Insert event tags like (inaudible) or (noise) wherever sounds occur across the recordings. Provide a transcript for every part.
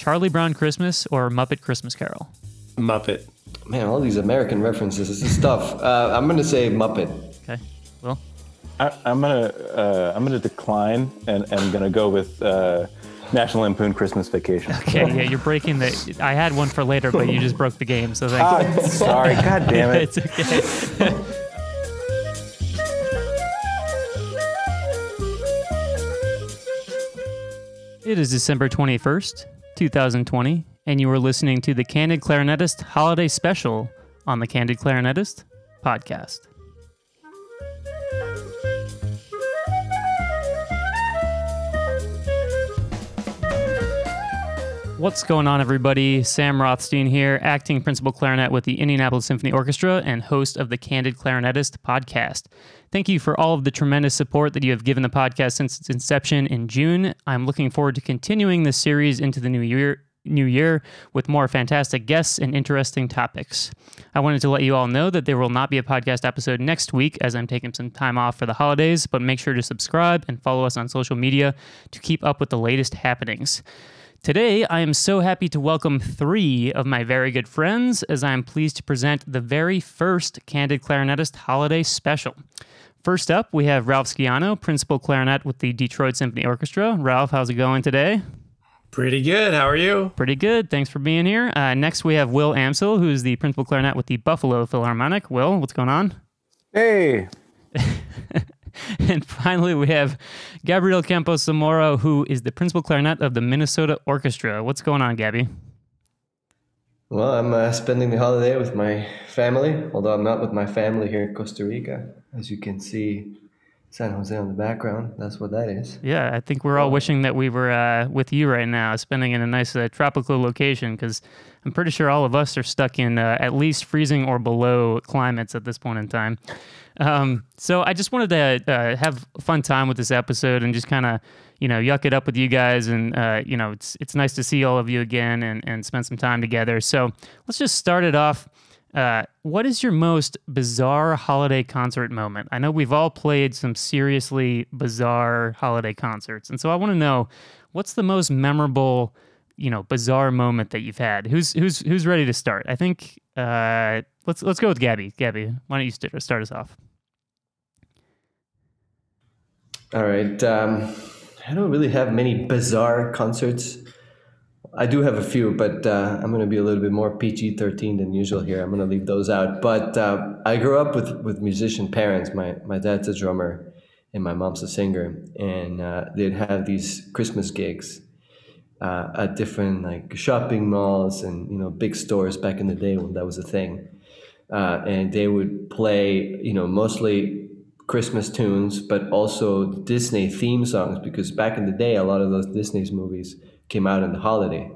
Charlie Brown Christmas or Muppet Christmas Carol? Muppet. Man, all these American references. This is tough. Uh, I'm gonna say Muppet. Okay. Well, I, I'm gonna uh, I'm gonna decline and and I'm gonna go with uh, National Lampoon Christmas Vacation. okay, yeah, you're breaking the. I had one for later, but you just broke the game, so thank Ah, (laughs) sorry, God damn it. (laughs) It's okay. (laughs) It is December 21st, 2020, and you are listening to the Candid Clarinetist Holiday Special on the Candid Clarinetist podcast. What's going on, everybody? Sam Rothstein here, acting principal clarinet with the Indianapolis Symphony Orchestra and host of the Candid Clarinetist podcast. Thank you for all of the tremendous support that you have given the podcast since its inception in June. I'm looking forward to continuing this series into the new year. New year with more fantastic guests and interesting topics. I wanted to let you all know that there will not be a podcast episode next week as I'm taking some time off for the holidays, but make sure to subscribe and follow us on social media to keep up with the latest happenings. Today, I am so happy to welcome three of my very good friends as I am pleased to present the very first Candid Clarinetist Holiday Special. First up, we have Ralph Skiano, principal clarinet with the Detroit Symphony Orchestra. Ralph, how's it going today? Pretty good. How are you? Pretty good. Thanks for being here. Uh, next, we have Will Amsel, who's the principal clarinet with the Buffalo Philharmonic. Will, what's going on? Hey, (laughs) (laughs) And finally, we have Gabriel Campos Zamora, who is the principal clarinet of the Minnesota Orchestra. What's going on, Gabby? Well, I'm uh, spending the holiday with my family, although I'm not with my family here in Costa Rica. As you can see, San Jose on the background. That's what that is. Yeah, I think we're all wishing that we were uh, with you right now, spending in a nice uh, tropical location, because I'm pretty sure all of us are stuck in uh, at least freezing or below climates at this point in time. Um, so I just wanted to uh, have a fun time with this episode and just kind of, you know, yuck it up with you guys, and uh, you know, it's it's nice to see all of you again and and spend some time together. So let's just start it off. Uh, what is your most bizarre holiday concert moment? I know we've all played some seriously bizarre holiday concerts, and so I want to know what's the most memorable, you know, bizarre moment that you've had. Who's who's who's ready to start? I think uh, let's let's go with Gabby. Gabby, why don't you start us off? All right. Um, I don't really have many bizarre concerts. I do have a few, but uh, I'm going to be a little bit more PG 13 than usual here. I'm going to leave those out. But uh, I grew up with, with musician parents. My, my dad's a drummer and my mom's a singer. And uh, they'd have these Christmas gigs uh, at different like shopping malls and you know big stores back in the day when that was a thing. Uh, and they would play you know mostly Christmas tunes, but also Disney theme songs because back in the day, a lot of those Disney's movies came out in the holiday.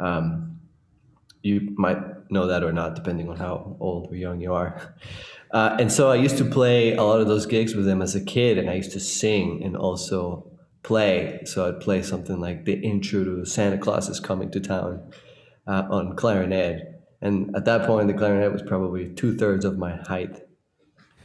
Um, you might know that or not, depending on how old or young you are. (laughs) Uh, and so I used to play a lot of those gigs with them as a kid, and I used to sing and also play. So I'd play something like the intro to Santa Claus is Coming to Town uh, on clarinet. And at that point, the clarinet was probably two thirds of my height.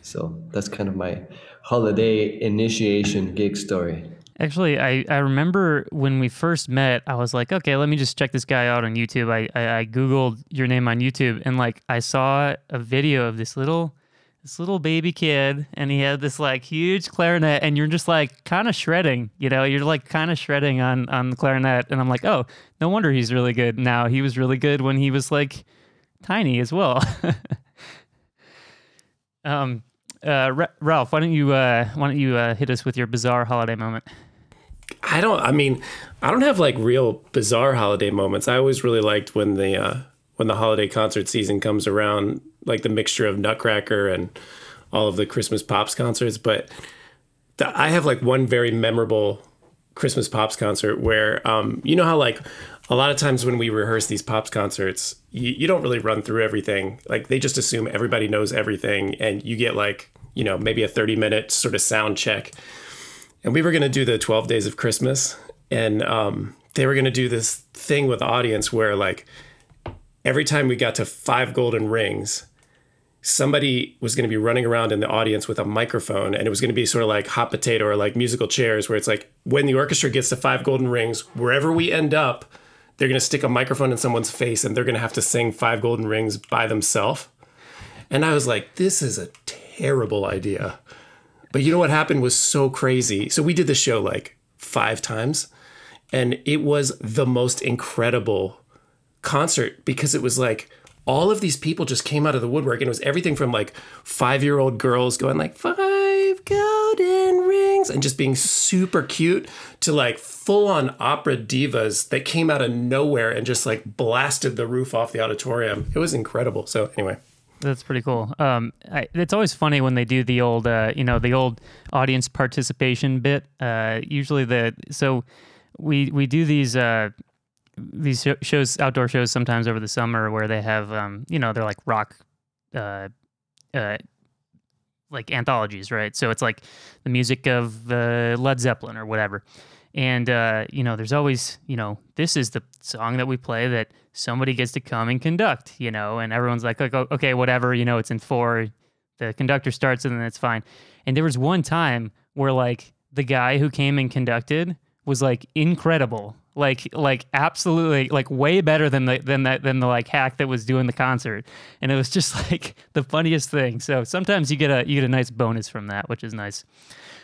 So that's kind of my holiday initiation gig story. Actually, I, I remember when we first met, I was like, okay, let me just check this guy out on YouTube. I, I, I Googled your name on YouTube and like I saw a video of this little this little baby kid and he had this like huge clarinet and you're just like kind of shredding, you know, you're like kind of shredding on on the clarinet and I'm like, "Oh, no wonder he's really good now. He was really good when he was like tiny as well." (laughs) um uh, Ra- Ralph, why don't you uh, why don't you uh, hit us with your bizarre holiday moment? I don't. I mean, I don't have like real bizarre holiday moments. I always really liked when the uh, when the holiday concert season comes around, like the mixture of Nutcracker and all of the Christmas Pops concerts. But th- I have like one very memorable Christmas Pops concert where, um, you know how like a lot of times when we rehearse these Pops concerts, you, you don't really run through everything. Like they just assume everybody knows everything, and you get like you know maybe a thirty minute sort of sound check and we were going to do the 12 days of christmas and um, they were going to do this thing with the audience where like every time we got to five golden rings somebody was going to be running around in the audience with a microphone and it was going to be sort of like hot potato or like musical chairs where it's like when the orchestra gets to five golden rings wherever we end up they're going to stick a microphone in someone's face and they're going to have to sing Five Golden Rings by themselves. And I was like, this is a terrible idea. But you know what happened was so crazy. So we did the show like five times, and it was the most incredible concert because it was like all of these people just came out of the woodwork and it was everything from like five year old girls going like five golden rings and just being super cute to like full on opera divas that came out of nowhere and just like blasted the roof off the auditorium. It was incredible. So anyway. That's pretty cool. Um, I, it's always funny when they do the old, uh, you know, the old audience participation bit. Uh, usually the so we we do these uh, these shows, outdoor shows, sometimes over the summer where they have, um, you know, they're like rock, uh, uh, like anthologies, right? So it's like the music of uh, Led Zeppelin or whatever. And, uh, you know, there's always, you know, this is the song that we play that somebody gets to come and conduct, you know, and everyone's like, like okay, whatever, you know, it's in four. The conductor starts and then it's fine. And there was one time where, like, the guy who came and conducted was like incredible like like absolutely like way better than the than that than the like hack that was doing the concert. And it was just (laughs) like the funniest thing. So sometimes you get a you get a nice bonus from that which is nice.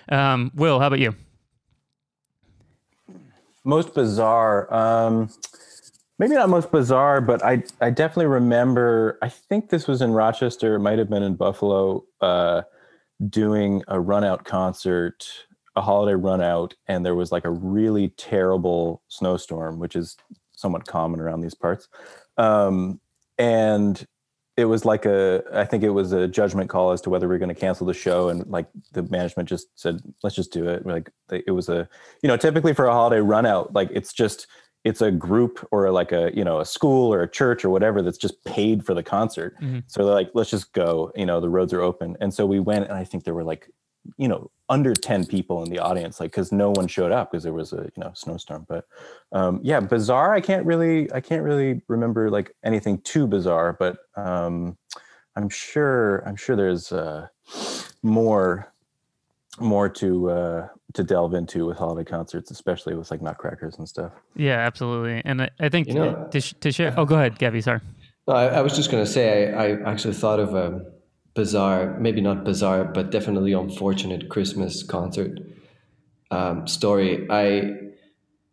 Um, will how about you? Most bizarre um, maybe not most bizarre but i i definitely remember i think this was in rochester it might have been in buffalo uh, doing a run out concert a holiday run out and there was like a really terrible snowstorm, which is somewhat common around these parts. Um, and it was like a, I think it was a judgment call as to whether we are going to cancel the show. And like the management just said, let's just do it. Like it was a, you know, typically for a holiday run out, like it's just, it's a group or like a you know a school or a church or whatever that's just paid for the concert mm-hmm. so they're like let's just go you know the roads are open and so we went and i think there were like you know under 10 people in the audience like because no one showed up because there was a you know snowstorm but um yeah bizarre i can't really i can't really remember like anything too bizarre but um i'm sure i'm sure there's uh more more to uh to delve into with holiday concerts especially with like nutcrackers and stuff. Yeah absolutely and i, I think you know, to, to share oh go ahead gabby sorry. I, I was just going to say I, I actually thought of um bizarre, maybe not bizarre, but definitely unfortunate Christmas concert um, story. I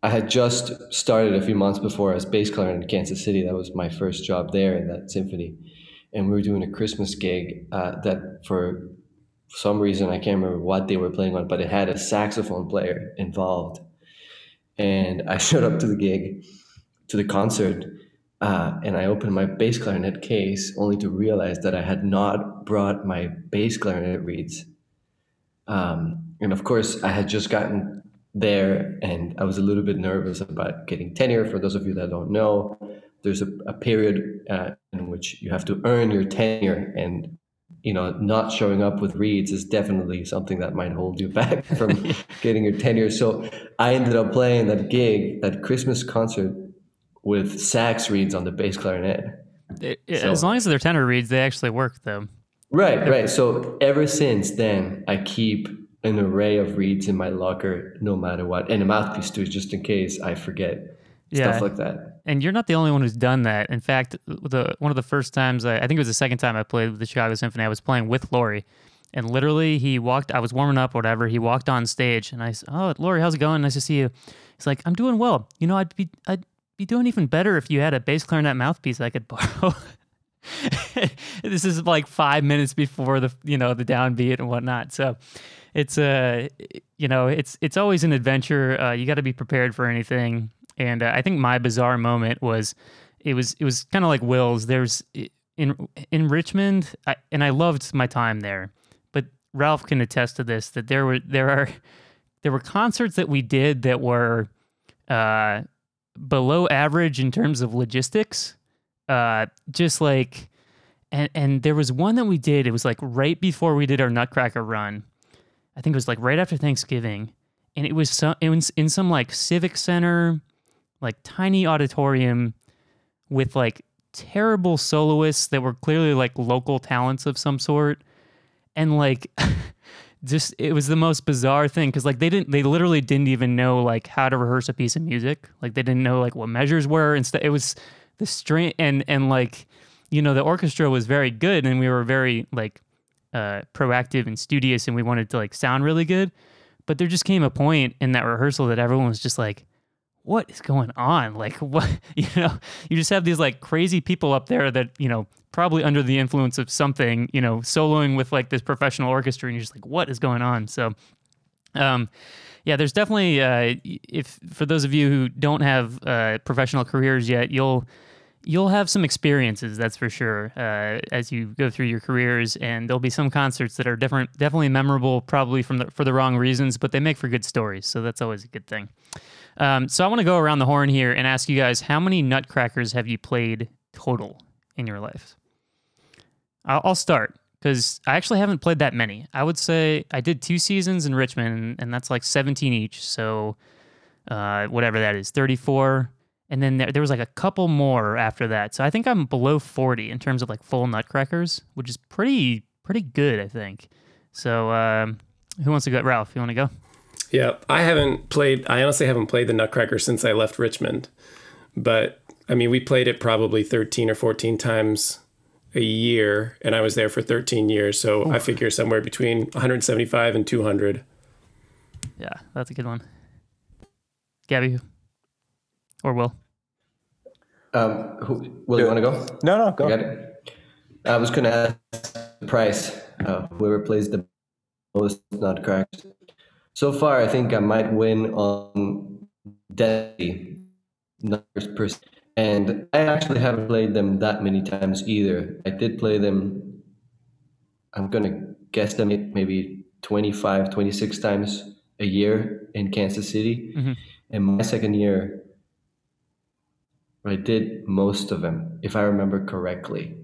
I had just started a few months before as bass clarinet in Kansas City. That was my first job there in that symphony, and we were doing a Christmas gig uh, that for some reason I can't remember what they were playing on, but it had a saxophone player involved. And I (laughs) showed up to the gig, to the concert, uh, and I opened my bass clarinet case only to realize that I had not brought my bass clarinet reeds. Um, and of course, I had just gotten there and I was a little bit nervous about getting tenure. For those of you that don't know, there's a, a period uh, in which you have to earn your tenure and you know not showing up with reeds is definitely something that might hold you (laughs) back from (laughs) getting your tenure so i ended up playing that gig that christmas concert with sax reeds on the bass clarinet. It, so, as long as they're tenor reeds, they actually work though. Right, right. So ever since then, I keep an array of reeds in my locker, no matter what, and a mouthpiece too, just in case I forget yeah. stuff like that. And you're not the only one who's done that. In fact, the one of the first times I, I think it was the second time I played with the Chicago Symphony, I was playing with Lawrie. And literally, he walked. I was warming up, whatever. He walked on stage, and I said, "Oh, Lawrie, how's it going? Nice to see you." He's like, "I'm doing well. You know, I'd be, I'd, be doing even better if you had a bass clarinet mouthpiece I could borrow. (laughs) this is like five minutes before the you know the downbeat and whatnot. So it's a uh, you know it's it's always an adventure. Uh, you got to be prepared for anything. And uh, I think my bizarre moment was it was it was kind of like Will's. There's in in Richmond, I, and I loved my time there. But Ralph can attest to this that there were there are there were concerts that we did that were uh, below average in terms of logistics. Uh, just like, and and there was one that we did. It was like right before we did our Nutcracker run. I think it was like right after Thanksgiving, and it was some it was in some like civic center, like tiny auditorium, with like terrible soloists that were clearly like local talents of some sort, and like. (laughs) just it was the most bizarre thing because like they didn't they literally didn't even know like how to rehearse a piece of music. Like they didn't know like what measures were and stuff. It was the string and and like you know the orchestra was very good and we were very like uh proactive and studious and we wanted to like sound really good. But there just came a point in that rehearsal that everyone was just like what is going on? Like (laughs) what you know you just have these like crazy people up there that you know probably under the influence of something you know soloing with like this professional orchestra and you're just like what is going on? So um yeah there's definitely uh if for those of you who don't have uh professional careers yet you'll you'll have some experiences that's for sure uh, as you go through your careers and there'll be some concerts that are different definitely memorable probably from the, for the wrong reasons but they make for good stories so that's always a good thing um, so i want to go around the horn here and ask you guys how many nutcrackers have you played total in your life i'll, I'll start because i actually haven't played that many i would say i did two seasons in richmond and that's like 17 each so uh, whatever that is 34 and then there, there was like a couple more after that. So I think I'm below 40 in terms of like full nutcrackers, which is pretty pretty good, I think. So um, who wants to go? Ralph, you want to go? Yeah, I haven't played. I honestly haven't played the Nutcracker since I left Richmond, but I mean, we played it probably 13 or 14 times a year, and I was there for 13 years. So Ooh. I figure somewhere between 175 and 200. Yeah, that's a good one. Gabby, or Will? Um, who, Will, you want to go? No, no, go. I was going to ask the price. Uh, whoever plays the most nutcrackers. So far, I think I might win on Destiny numbers per. And I actually haven't played them that many times either. I did play them. I'm going to guess them maybe 25, 26 times a year in Kansas City. Mm-hmm. And my second year, I did most of them, if I remember correctly.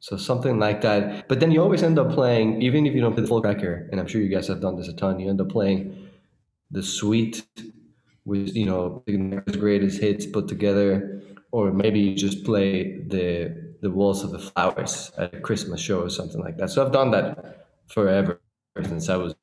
So something like that. But then you always end up playing, even if you don't play the full cracker, and I'm sure you guys have done this a ton, you end up playing the suite with, you know, the greatest hits put together, or maybe you just play the the Waltz of the Flowers at a Christmas show or something like that. So I've done that forever since I was.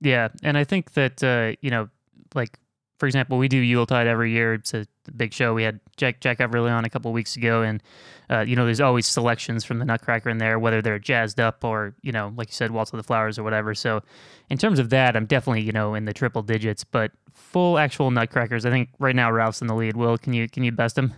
Yeah, and I think that uh, you know, like for example, we do Yuletide every year. It's a big show. We had Jack Jack Everly on a couple weeks ago, and uh, you know, there's always selections from the Nutcracker in there, whether they're jazzed up or you know, like you said, Waltz of the Flowers or whatever. So, in terms of that, I'm definitely you know in the triple digits. But full actual Nutcrackers, I think right now Ralph's in the lead. Will, can you can you best him?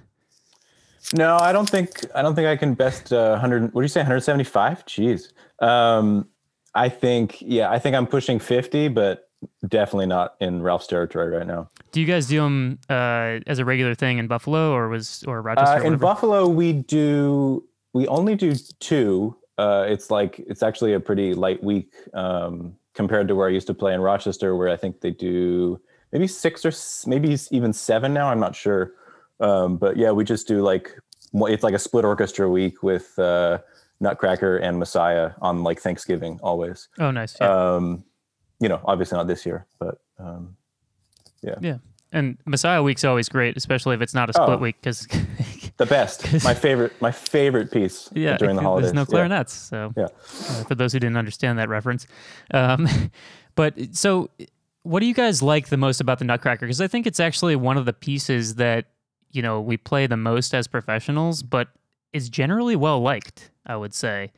No, I don't think I don't think I can best uh, 100. What do you say? 175? Jeez. Um, I think yeah, I think I'm pushing 50, but definitely not in Ralph's territory right now. Do you guys do them uh, as a regular thing in Buffalo or was or Rochester? Uh, or in Buffalo, we do we only do two. Uh, it's like it's actually a pretty light week um, compared to where I used to play in Rochester, where I think they do maybe six or maybe even seven now. I'm not sure, um, but yeah, we just do like it's like a split orchestra week with uh, Nutcracker and Messiah on like Thanksgiving always. Oh, nice. Yeah. Um, you know, obviously not this year, but um, yeah. Yeah. And Messiah Week's always great, especially if it's not a split oh, week, because (laughs) the best, my favorite, my favorite piece. Yeah, during the holidays. There's no clarinets, yeah. so yeah. Uh, for those who didn't understand that reference, um, (laughs) but so what do you guys like the most about the Nutcracker? Because I think it's actually one of the pieces that you know we play the most as professionals, but is generally well liked. I would say.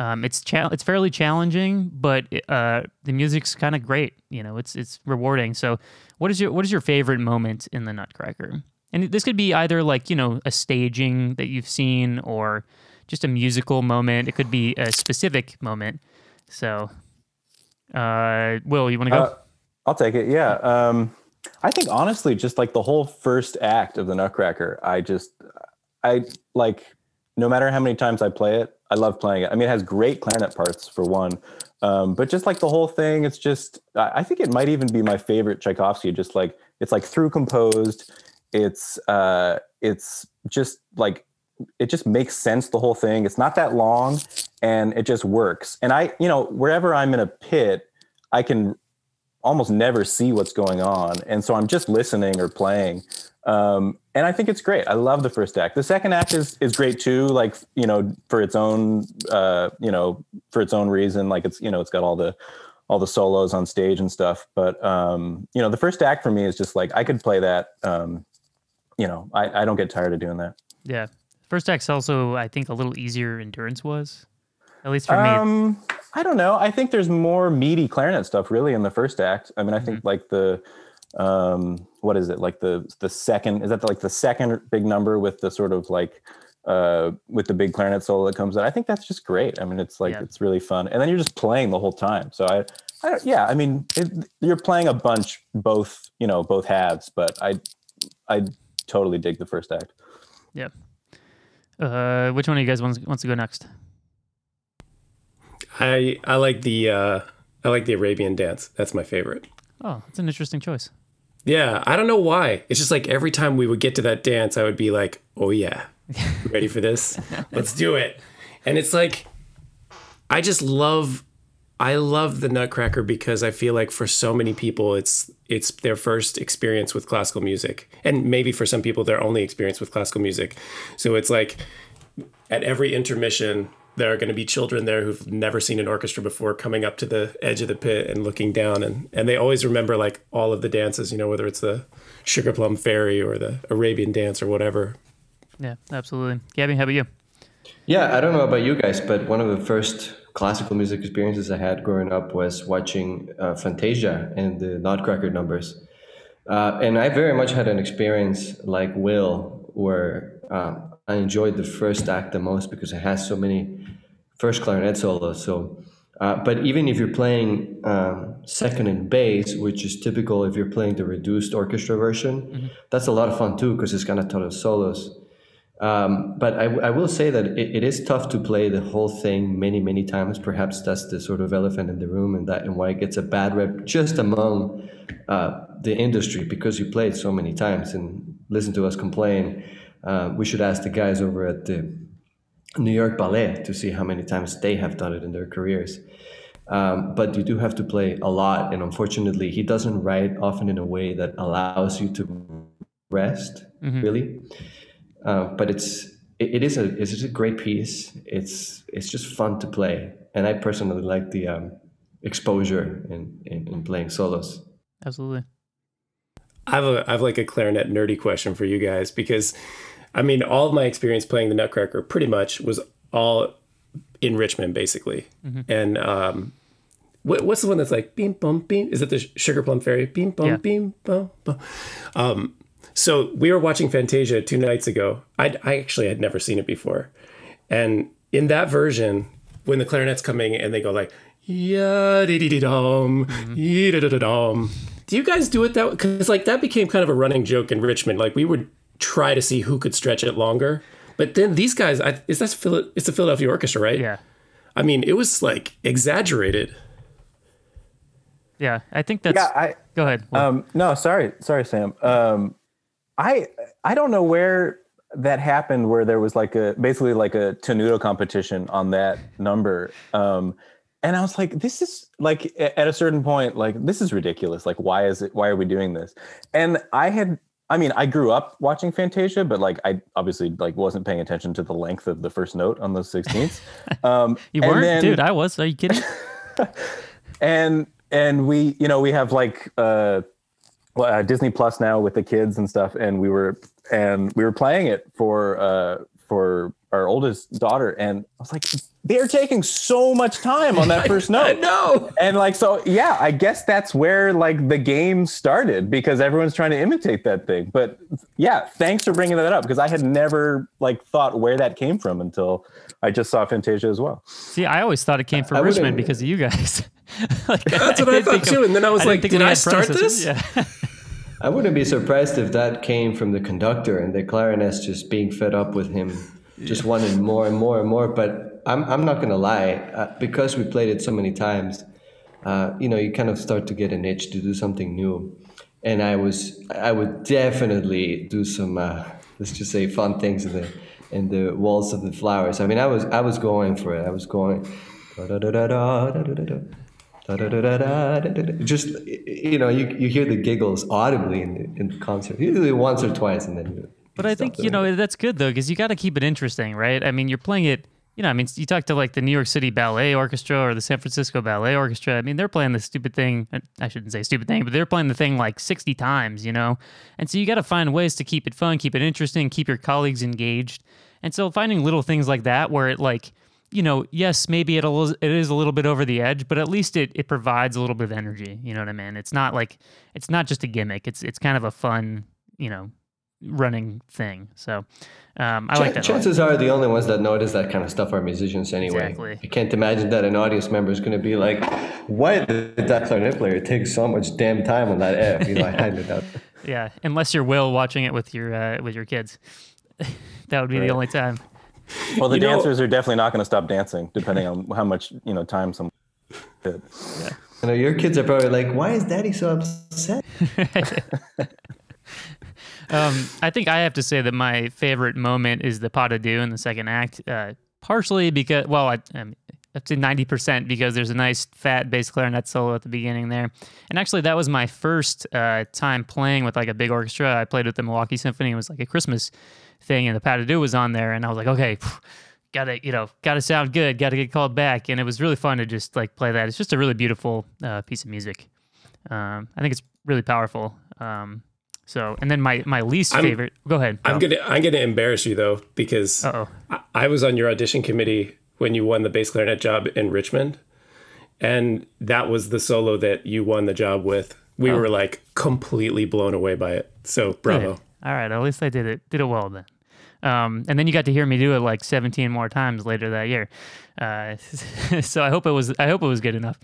Um, it's cha- it's fairly challenging, but uh, the music's kind of great. You know, it's it's rewarding. So, what is your what is your favorite moment in the Nutcracker? And this could be either like you know a staging that you've seen, or just a musical moment. It could be a specific moment. So, uh, Will, you want to go? Uh, I'll take it. Yeah. Um, I think honestly, just like the whole first act of the Nutcracker, I just I like no matter how many times I play it, I love playing it. I mean, it has great clarinet parts for one, um, but just like the whole thing, it's just I think it might even be my favorite Tchaikovsky. Just like it's like through composed. It's uh, it's just like it just makes sense the whole thing. It's not that long, and it just works. And I, you know, wherever I'm in a pit, I can almost never see what's going on, and so I'm just listening or playing. Um, and I think it's great. I love the first act. The second act is is great too, like you know, for its own uh, you know, for its own reason. Like it's you know, it's got all the all the solos on stage and stuff. But um, you know, the first act for me is just like I could play that. Um, you know, I, I don't get tired of doing that. Yeah. First act's also, I think, a little easier endurance was, at least for me. Um, I don't know. I think there's more meaty clarinet stuff really in the first act. I mean, I think like the um, what is it? Like the the second is that like the second big number with the sort of like uh with the big clarinet solo that comes in. I think that's just great. I mean, it's like Yeah. it's really fun, and then you're just playing the whole time. So I, I don't, yeah, I mean, it, you're playing a bunch, both you know, both halves. But I, I totally dig the first act. Yeah. Uh, which one of you guys wants wants to go next? I I like the uh, I like the Arabian dance. That's my favorite. Oh, that's an interesting choice. Yeah, I don't know why. It's just like every time we would get to that dance, I would be like, "Oh yeah, ready for this? (laughs) Let's do it." And it's like, I just love, I love the Nutcracker because I feel like for so many people, it's it's their first experience with classical music, and maybe for some people, their only experience with classical music. So it's like, at every intermission, there are going to be children there who've never seen an orchestra before coming up to the edge of the pit and looking down and, and they always remember like all of the dances you know whether it's the sugar plum fairy or the arabian dance or whatever Yeah, absolutely. Gabby, how about you? Yeah, I don't know about you guys, but one of the first classical music experiences I had growing up was watching uh, Fantasia and the Nutcracker numbers. Uh, and I very much had an experience like Will, where um, I enjoyed the first act the most because it has so many first clarinet solo. So, uh, but even if you're playing um, second and bass, which is typical if you're playing the reduced orchestra version, that's a lot of fun too because it's got a ton of solos. Um, but I, I will say that it, it is tough to play the whole thing many, many times. Perhaps that's the sort of elephant in the room, and that and why it gets a bad rep just among uh, the industry because you play it so many times. And listen to us complain. Uh, we should ask the guys over at the New York Ballet to see how many times they have done it in their careers. Um, but you do have to play a lot, and unfortunately, he doesn't write often in a way that allows you to rest. Really, uh, but it's it, it is a it's a great piece. It's it's just fun to play, and I personally like the um, exposure in, in in playing solos. Absolutely. I have a I have like a clarinet nerdy question for you guys because I mean all of my experience playing the Nutcracker pretty much was all in Richmond basically. And um what, what's the one that's like beam bum beam? Is it the Sugar Plum Fairy? Beam bum Yeah. beam bum bum. Um so we were watching Fantasia two nights ago. I I actually had never seen it before. And in that version when the clarinet's coming and they go like yeah dee dee dee dum yee da da dum. Do you guys do it that because like that became kind of a running joke in Richmond. Like we would try to see who could stretch it longer. But then these guys, I, is that Phil? It's the Philadelphia Orchestra, right? Yeah. I mean, it was like exaggerated. Yeah. I think that's. Yeah, I go ahead. Um, no, sorry, sorry, Sam. Um, I I don't know where that happened, where there was like a basically like a tenuto competition on that number. Um, and I was like, this is like at a certain point, like this is ridiculous. Like, why is it? Why are we doing this? And I had, I mean, I grew up watching Fantasia, but like I obviously like wasn't paying attention to the length of the first note on the sixteenths. (laughs) Um, you weren't, then- dude. I was. Are you kidding? (laughs) and and we you know we have like uh, well, uh disney plus now with the kids and stuff and we were and we were playing it for uh for our oldest daughter and i was like they're taking so much time on that (laughs) first note No. and like so yeah i guess that's where like the game started because everyone's trying to imitate that thing but yeah thanks for bringing that up because i had never like thought where that came from until i just saw fantasia as well See, I always thought it came from I wouldn't- Richmond because of you guys. (laughs) like, That's what I didn't thought think of- too. And then I was didn't like, did I start predecessors. this? Yeah. (laughs) I wouldn't be surprised if that came from the conductor and the clarinets just being fed up with him, just wanted more and more and more. But I'm, I'm not going to lie, uh, because we played it so many times, uh, you know, you kind of start to get an itch to do something new. And I was, I would definitely do some, uh, let's just say, fun things in the, in the Waltz of the Flowers. I mean, I was, I was going for it. I was going. Just you know, you, you hear the giggles audibly in the, in the concert, usually once or twice, and then. You, but I think you know that's good though because you got to keep it interesting, right? I mean, you're playing it. You know, I mean, you talk to like the New York City Ballet Orchestra or the San Francisco Ballet Orchestra. I mean, they're playing the stupid thing. I shouldn't say stupid thing, but they're playing the thing like 60 times, you know? And so you got to find ways to keep it fun, keep it interesting, keep your colleagues engaged. And so finding little things like that where it like, you know, yes, maybe it it is a little bit over the edge, but at least it, it provides a little bit of energy. You know what I mean? It's not like it's not just a gimmick. It's it's kind of a fun, you know, running thing. So um, I Ch- like that. Chances are the only ones that notice that kind of stuff are musicians anyway. Exactly. I can't imagine that an audience member is going to be like, "Why did that clarinet player take so much damn time on that F?" You know, I had it Yeah, unless you're Will watching it with your uh, with your kids, (laughs) that would be right. the only time. Well, the you dancers know, are definitely not going to stop dancing, depending on how much you know time some. Did. Yeah. You know, your kids are probably like, "Why is Daddy so upset?" (laughs) um, I think I have to say that my favorite moment is the pas de deux in the second act. Uh, partially because, well, I, um, up to 90% because there's a nice fat bass clarinet solo at the beginning there. And actually, that was my first uh, time playing with like a big orchestra. I played with the Milwaukee Symphony. It was like a Christmas thing, and the pas de deux was on there, and I was like, okay. Gotta, you know, gotta sound good. Gotta get called back, and it was really fun to just like play that. It's just a really beautiful uh, piece of music. Um, I think it's really powerful. Um, so, and then my my least I'm, favorite. Go ahead. I'm gonna I'm gonna embarrass you though because I, I was on your audition committee when you won the bass clarinet job in Richmond, and that was the solo that you won the job with. We oh. were like completely blown away by it. So bravo. All right, at least I did it did it well then. Um, and then you got to hear me do it like 17 more times later that year. Uh, (laughs) so I hope it was I hope it was good enough.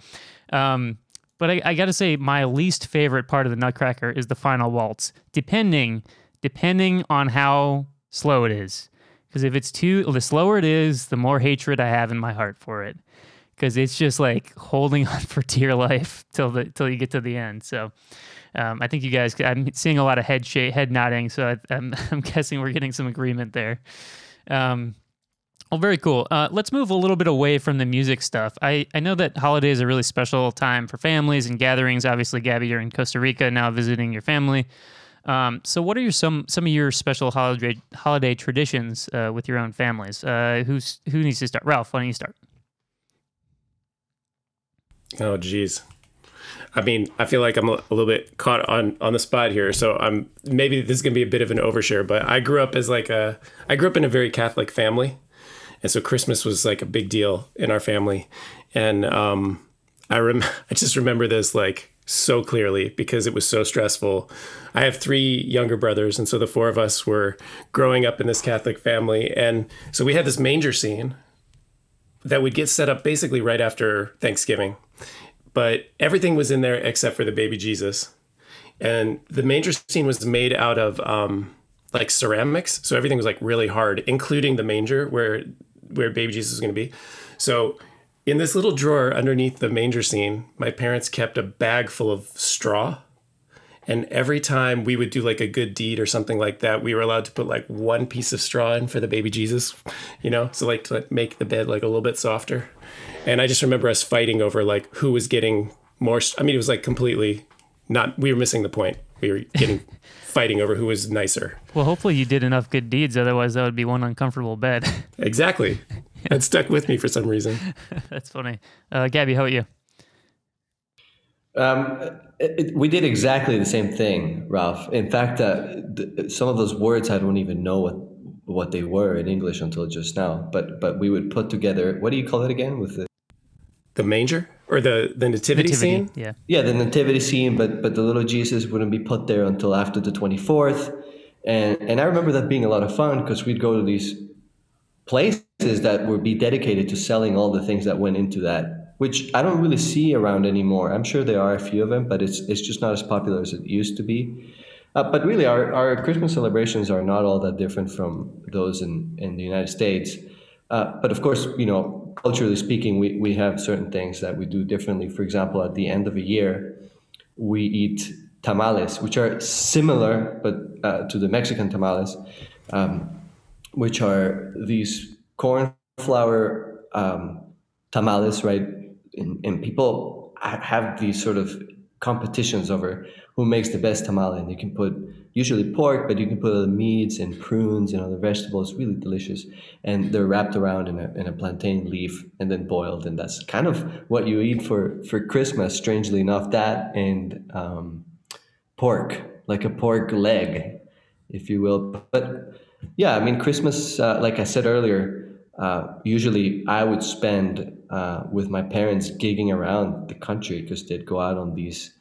Um, but I, I got to say, my least favorite part of the Nutcracker is the final waltz, depending depending on how slow it is. Because if it's too the slower it is, the more hatred I have in my heart for it. Because it's just like holding (laughs) on for dear life till the till you get to the end. So um, I think you guys, I'm seeing a lot of head shake, head nodding, so I, am (laughs) guessing we're getting some agreement there. Um, well, very cool. Uh, let's move a little bit away from the music stuff. I, I know that holidays are really special time for families and gatherings. Obviously, Gabby, you're in Costa Rica now visiting your family. Um, so, what are your some some of your special holiday holiday traditions uh, with your own families? Uh, who's who needs to start? Ralph, why don't you start? Oh, geez. I mean, I feel like I'm a, little bit caught on on the spot here, so I'm maybe this is gonna be a bit of an overshare. But I grew up as like a I grew up in a very Catholic family, and so Christmas was like a big deal in our family, and um, I rem (laughs) I just remember this like so clearly because it was so stressful. I have three younger brothers, and so the four of us were growing up in this Catholic family, and so we had this manger scene that would get set up basically right after Thanksgiving but everything was in there except for the baby Jesus. And the manger scene was made out of um, like ceramics, so everything was like really hard, including the manger where where baby Jesus was going to be. So in this little drawer underneath the manger scene, my parents kept a bag full of straw. And every time we would do like a good deed or something like that, we were allowed to put like one piece of straw in for the baby Jesus, you know, so like to like make the bed like a little bit softer. And I just remember us fighting over like who was getting more. I mean, it was like completely not. We were missing the point. We were getting (laughs) fighting over who was nicer. Well, hopefully you did enough good deeds. Otherwise, that would be one uncomfortable bed. (laughs) exactly. That stuck with me for some reason. (laughs) That's funny. Uh, Gabby, how about you? Um, it, it, we did exactly the same thing, Ralph. In fact, uh, th- some of those words I don't even know what what they were in English until just now. But but we would put together. What do you call it again? With the the manger or the the nativity, nativity, scene? yeah. Yeah the nativity scene but but the little jesus wouldn't be put there until after the 24th and and i remember that being a lot of fun because we'd go to these places that would be dedicated to selling all the things that went into that which i don't really see around anymore. I'm sure there are a few of them but it's it's just not as popular as it used to be. Uh, but really our, our christmas celebrations are not all that different from those in in the united states. Uh, but of course you know culturally speaking, we, we have certain things that we do differently. For example, at the end of a year, we eat tamales, which are similar but uh, to the Mexican tamales, um, which are these corn flour um, tamales, right? And, and people have these sort of competitions over who makes the best tamale. And you can put usually pork, but you can put other meats and prunes and other vegetables. Really delicious, and they're wrapped around in a, in a plantain leaf and then boiled. And that's kind of what you eat for for Christmas. Strangely enough, that and um, pork, like a pork leg, if you will. But yeah, I mean Christmas, uh, like I said earlier. Uh, usually, I would spend uh, with my parents gigging around the country because they'd go out on these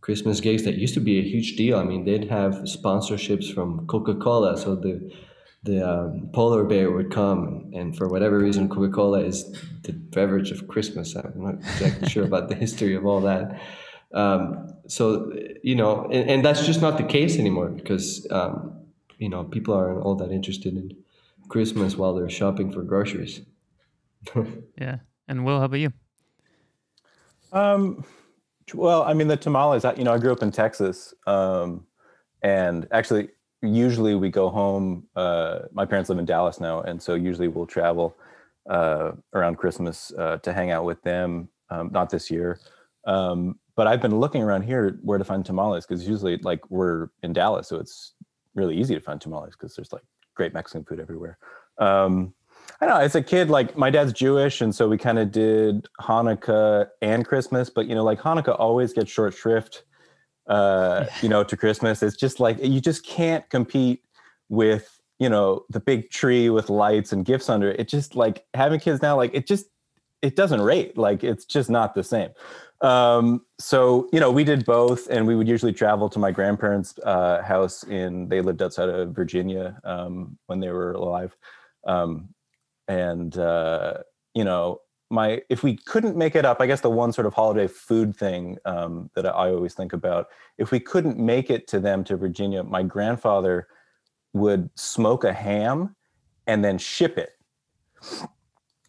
Christmas gigs that used to be a huge deal. I mean, they'd have sponsorships from Coca Cola, so the the um, polar bear would come, and for whatever reason, Coca Cola is the beverage of Christmas. I'm not exactly sure about the history of all that. Um, so you know, and, and, that's just not the case anymore because um, you know people aren't all that interested in Christmas while they're shopping for groceries. (laughs) yeah. And Will, how about you? Um, well, I mean, the tamales, I, you know, I grew up in Texas. Um, and actually, usually we go home. Uh, my parents live in Dallas now. And so usually we'll travel uh, around Christmas uh, to hang out with them. Um, not this year. Um, but I've been looking around here where to find tamales because usually, like, we're in Dallas. So it's really easy to find tamales because there's like great Mexican food everywhere. Um, I know as a kid, like my dad's Jewish, and so we kind of did Hanukkah and Christmas. But you know, like Hanukkah always gets short shrift, uh, you know, to Christmas. It's just like you just can't compete with you know the big tree with lights and gifts under it. It just like having kids now, like it just it doesn't rate. Like it's just not the same. Um, so you know, we did both, and we would usually travel to my grandparents' uh, house in. They lived outside of Virginia um, when they were alive. Um, and uh, you know my if we couldn't make it up i guess the one sort of holiday food thing um, that i always think about if we couldn't make it to them to virginia my grandfather would smoke a ham and then ship it.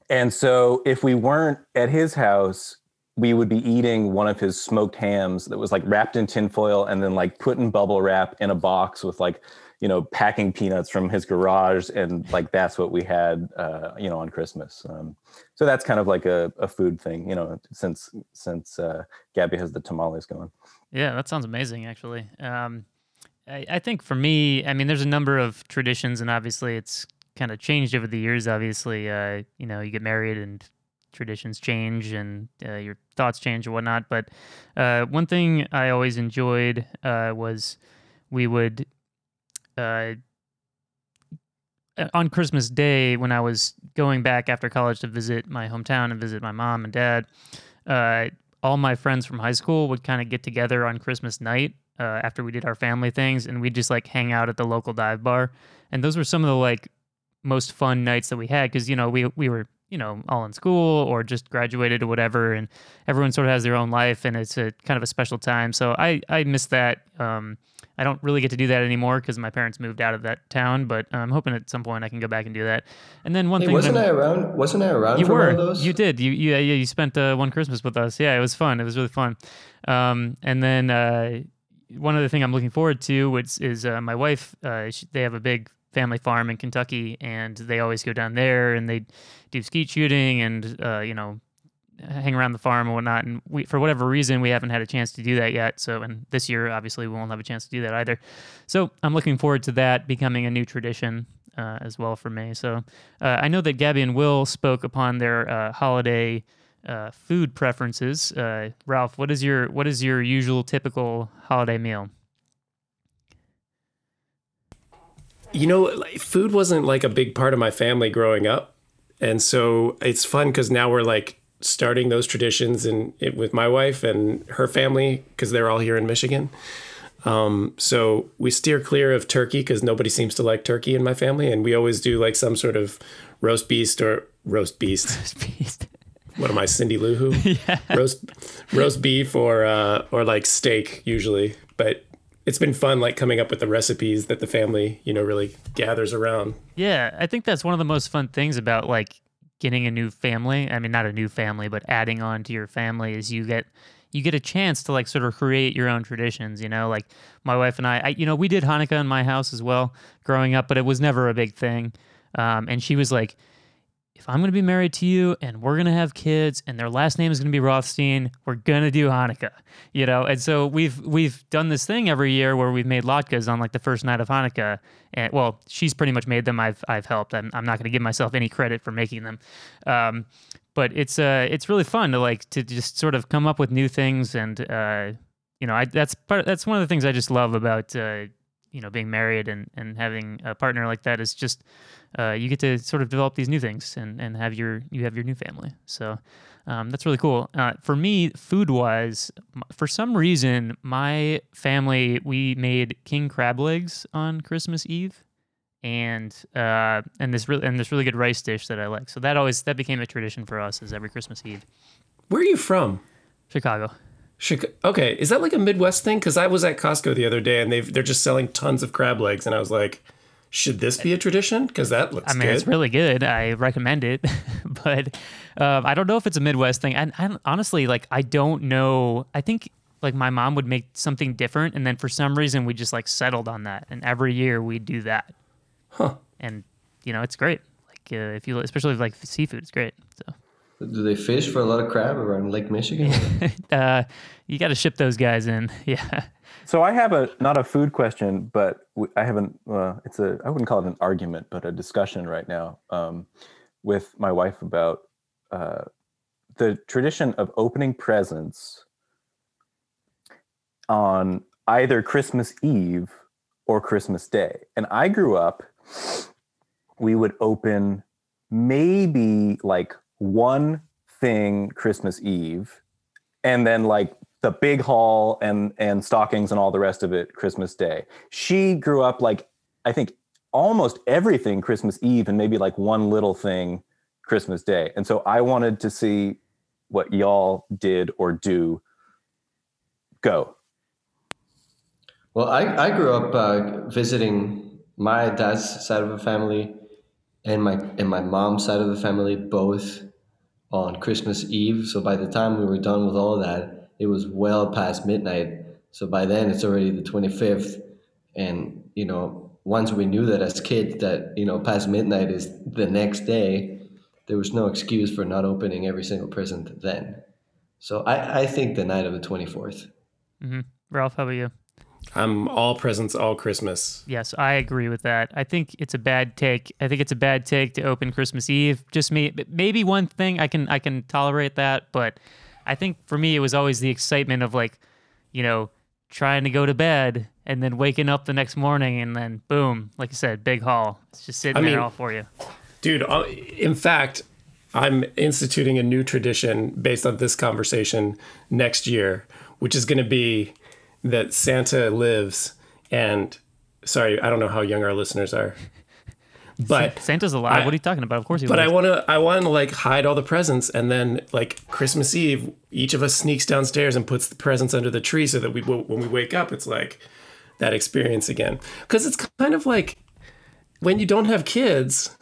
And so if we weren't at his house we would be eating one of his smoked hams that was like wrapped in tinfoil and then like put in bubble wrap in a box with like you know, packing peanuts from his garage, and like that's what we had, uh, you know, on Christmas. Um, so that's kind of like a, a food thing, you know, since since uh, Gabby has the tamales going. Yeah, that sounds amazing, actually. Um, I, I think for me, I mean, there's a number of traditions, and obviously, it's kind of changed over the years. Obviously, uh, you know, you get married and traditions change and uh, your thoughts change and whatnot. But uh, one thing I always enjoyed uh, was we would uh, on Christmas Day when I was going back after college to visit my hometown and visit my mom and dad, uh, all my friends from high school would kind of get together on Christmas night uh, after we did our family things, and we'd just like hang out at the local dive bar. And those were some of the like most fun nights that we had because you know we we were you know all in school or just graduated or whatever, and everyone sort of has their own life, and it's a kind of a special time. So I I miss that. Um, I don't really get to do that anymore because my parents moved out of that town. But I'm hoping at some point I can go back and do that. And then one hey, thing wasn't I around? Wasn't I around? You were. those? You did. You yeah yeah. You spent uh, one Christmas with us. Yeah, it was fun. It was really fun. Um, and then uh, one other thing I'm looking forward to, which is uh, my wife. Uh, she, they have a big family farm in Kentucky, and they always go down there and they do skeet shooting and uh, you know hang around the farm and whatnot. And we, for whatever reason, we haven't had a chance to do that yet. So, and this year, obviously, we won't have a chance to do that either. So, I'm looking forward to that becoming a new tradition uh, as well for me. So, uh, I know that Gabby and Will spoke upon their uh, holiday uh, food preferences. Uh, Ralph, what is your what is your usual typical holiday meal? You know, like, food wasn't like a big part of my family growing up. And so it's fun because now we're like starting those traditions and with my wife and her family because they're all here in Michigan. Um, so we steer clear of turkey because nobody seems to like turkey in my family, and we always do like some sort of roast beast or roast beast. (laughs) Roast beast. What am I, Cindy Lou Who? (laughs) yeah. Roast roast beef or uh, or like steak usually, but it's been fun like coming up with the recipes that the family you know really gathers around. Yeah, I think that's one of the most fun things about like getting a new family i mean not a new family but adding on to your family is you get you get a chance to like sort of create your own traditions you know like my wife and i, I you know we did hanukkah in my house as well growing up but it was never a big thing um, and she was like if I'm going to be married to you and we're going to have kids and their last name is going to be Rothstein, we're going to do Hanukkah, you know? And so we've, we've done this thing every year where we've made latkes on like the first night of Hanukkah. And well, she's pretty much made them. I've, I've helped. I'm, I'm not going to give myself any credit for making them. Um, but it's, uh, it's really fun to like, to just sort of come up with new things. And, uh, you know, I, that's part, that's one of the things I just love about, uh, you know, being married and, and having a partner like that is just, uh, you get to sort of develop these new things and, and have your you have your new family. So um, that's really cool. Uh, for me, food wise, for some reason, my family we made king crab legs on Christmas Eve, and uh, and this really and this really good rice dish that I like. So that always that became a tradition for us, is every Christmas Eve. Where are you from? Chicago. Chicago. Okay, is that like a Midwest thing? Because I was at Costco the other day and they they're just selling tons of crab legs, and I was like, should this be a tradition? Because that looks. I mean, good. it's really good. I recommend it, (laughs) but um, I don't know if it's a Midwest thing. And I, honestly, like, I don't know. I think like my mom would make something different, and then for some reason we just like settled on that, and every year we do that. Huh. And you know, it's great. Like uh, if you, especially if like seafood, it's great. So. Do they fish for a lot of crab around Lake Michigan? (laughs) uh, you got to ship those guys in. (laughs) Yeah. So I have a not a food question, but I haven't. Uh, it's a I wouldn't call it an argument, but a discussion right now um, with my wife about uh, the tradition of opening presents on either Christmas Eve or Christmas Day. And I grew up, we would open maybe like one thing Christmas Eve and then like the big haul and and stockings and all the rest of it Christmas Day. She grew up like I think almost everything Christmas Eve and maybe like one little thing Christmas Day. And so I wanted to see what y'all did or do. Go. Well, I, I grew up uh, visiting my dad's side of the family and my and my mom's side of the family both on Christmas Eve. So by the time we were done with all of that, it was well past midnight. So by then it's already the 25th. And, you know, once we knew that as kids that, you know, past midnight is the next day, there was no excuse for not opening every single present then. So I, I think the night of the 24th. Mm-hmm. Ralph, how about you? I'm all presents, all Christmas. Yes, I agree with that. I think it's a bad take. I think it's a bad take to open Christmas Eve. Just me, maybe one thing I can I can tolerate that, but I think for me it was always the excitement of like, you know, trying to go to bed and then waking up the next morning and then boom, like you said, big haul. It's just sitting I mean, there all for you. Dude, uh, in fact, I'm instituting a new tradition based on this conversation next year, which is going to be that Santa lives and sorry, I don't know how young our listeners are. (laughs) But Santa's alive. I, what are you talking about? Of course he But lives. I want to I want to like hide all the presents and then like Christmas Eve, each of us sneaks downstairs and puts the presents under the tree so that we when we wake up it's like that experience again. Cuz it's kind of like when you don't have kids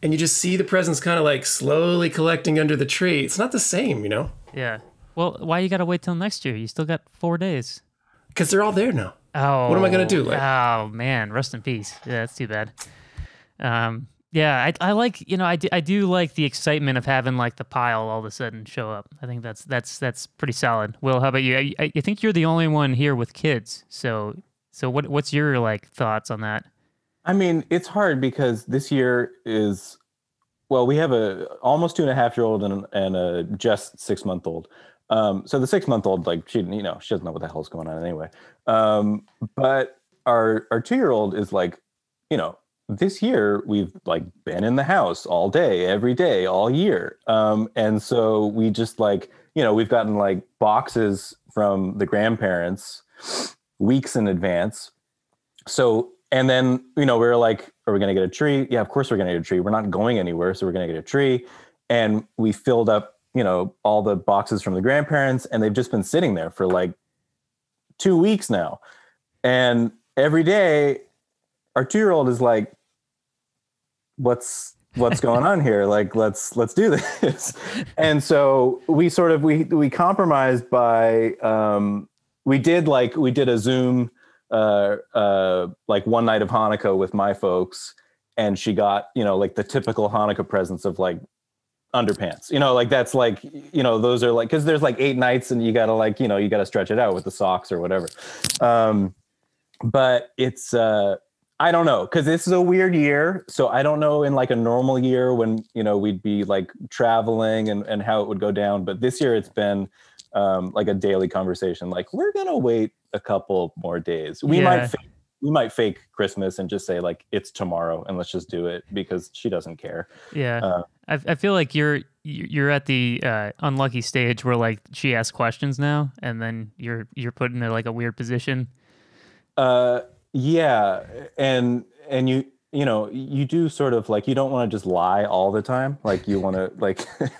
and you just see the presents kind of like slowly collecting under the tree. It's not the same, you know? Yeah. Well, why you got to wait till next year? You still got 4 days because they're all there now. Oh, what am I gonna do? Like, oh man, rest in peace. Yeah, that's too bad. Um, yeah, I, I like you know I do, I do like the excitement of having like the pile all of a sudden show up. I think that's that's that's pretty solid. Will, how about you? I, I think you're the only one here with kids. So so what what's your like thoughts on that? I mean, it's hard because this year is well, we have a almost two and a half year old and, and a just six month old. Um, so the six month old, like she, you know, she doesn't know what the hell's going on anyway. Um, but our our two year old is like, you know, this year we've like been in the house all day, every day, all year. Um, and so we just like, you know, we've gotten like boxes from the grandparents weeks in advance. So and then you know we are like, are we going to get a tree? Yeah, of course we're going to get a tree. We're not going anywhere, so we're going to get a tree. And we filled up you know all the boxes from the grandparents and they've just been sitting there for like two weeks now. And every day our two year old is like what's what's (laughs) going on here? Like let's let's do this. (laughs) And so we sort of we we compromised by um we did like we did a zoom uh uh like one night of hanukkah with my folks and she got you know like the typical hanukkah presents of like underpants. You know, like that's like you know those are like because there's like eight nights and you gotta like you know you gotta stretch it out with the socks or whatever. Um, but it's uh, I don't know because this is a weird year, so I don't know in like a normal year when you know we'd be like traveling and and how it would go down. But this year it's been um, like a daily conversation. Like we're gonna wait a couple more days. We Yeah. might we might fake Christmas and just say like it's tomorrow and let's just do it because she doesn't care. Yeah, Uh, I, I feel like you're you're at the uh, unlucky stage where like she asks questions now, and then you're you're put in a, like a weird position. Uh, yeah, and and you you know you do sort of like you don't want to just lie all the time. Like you want to (laughs) like. (laughs)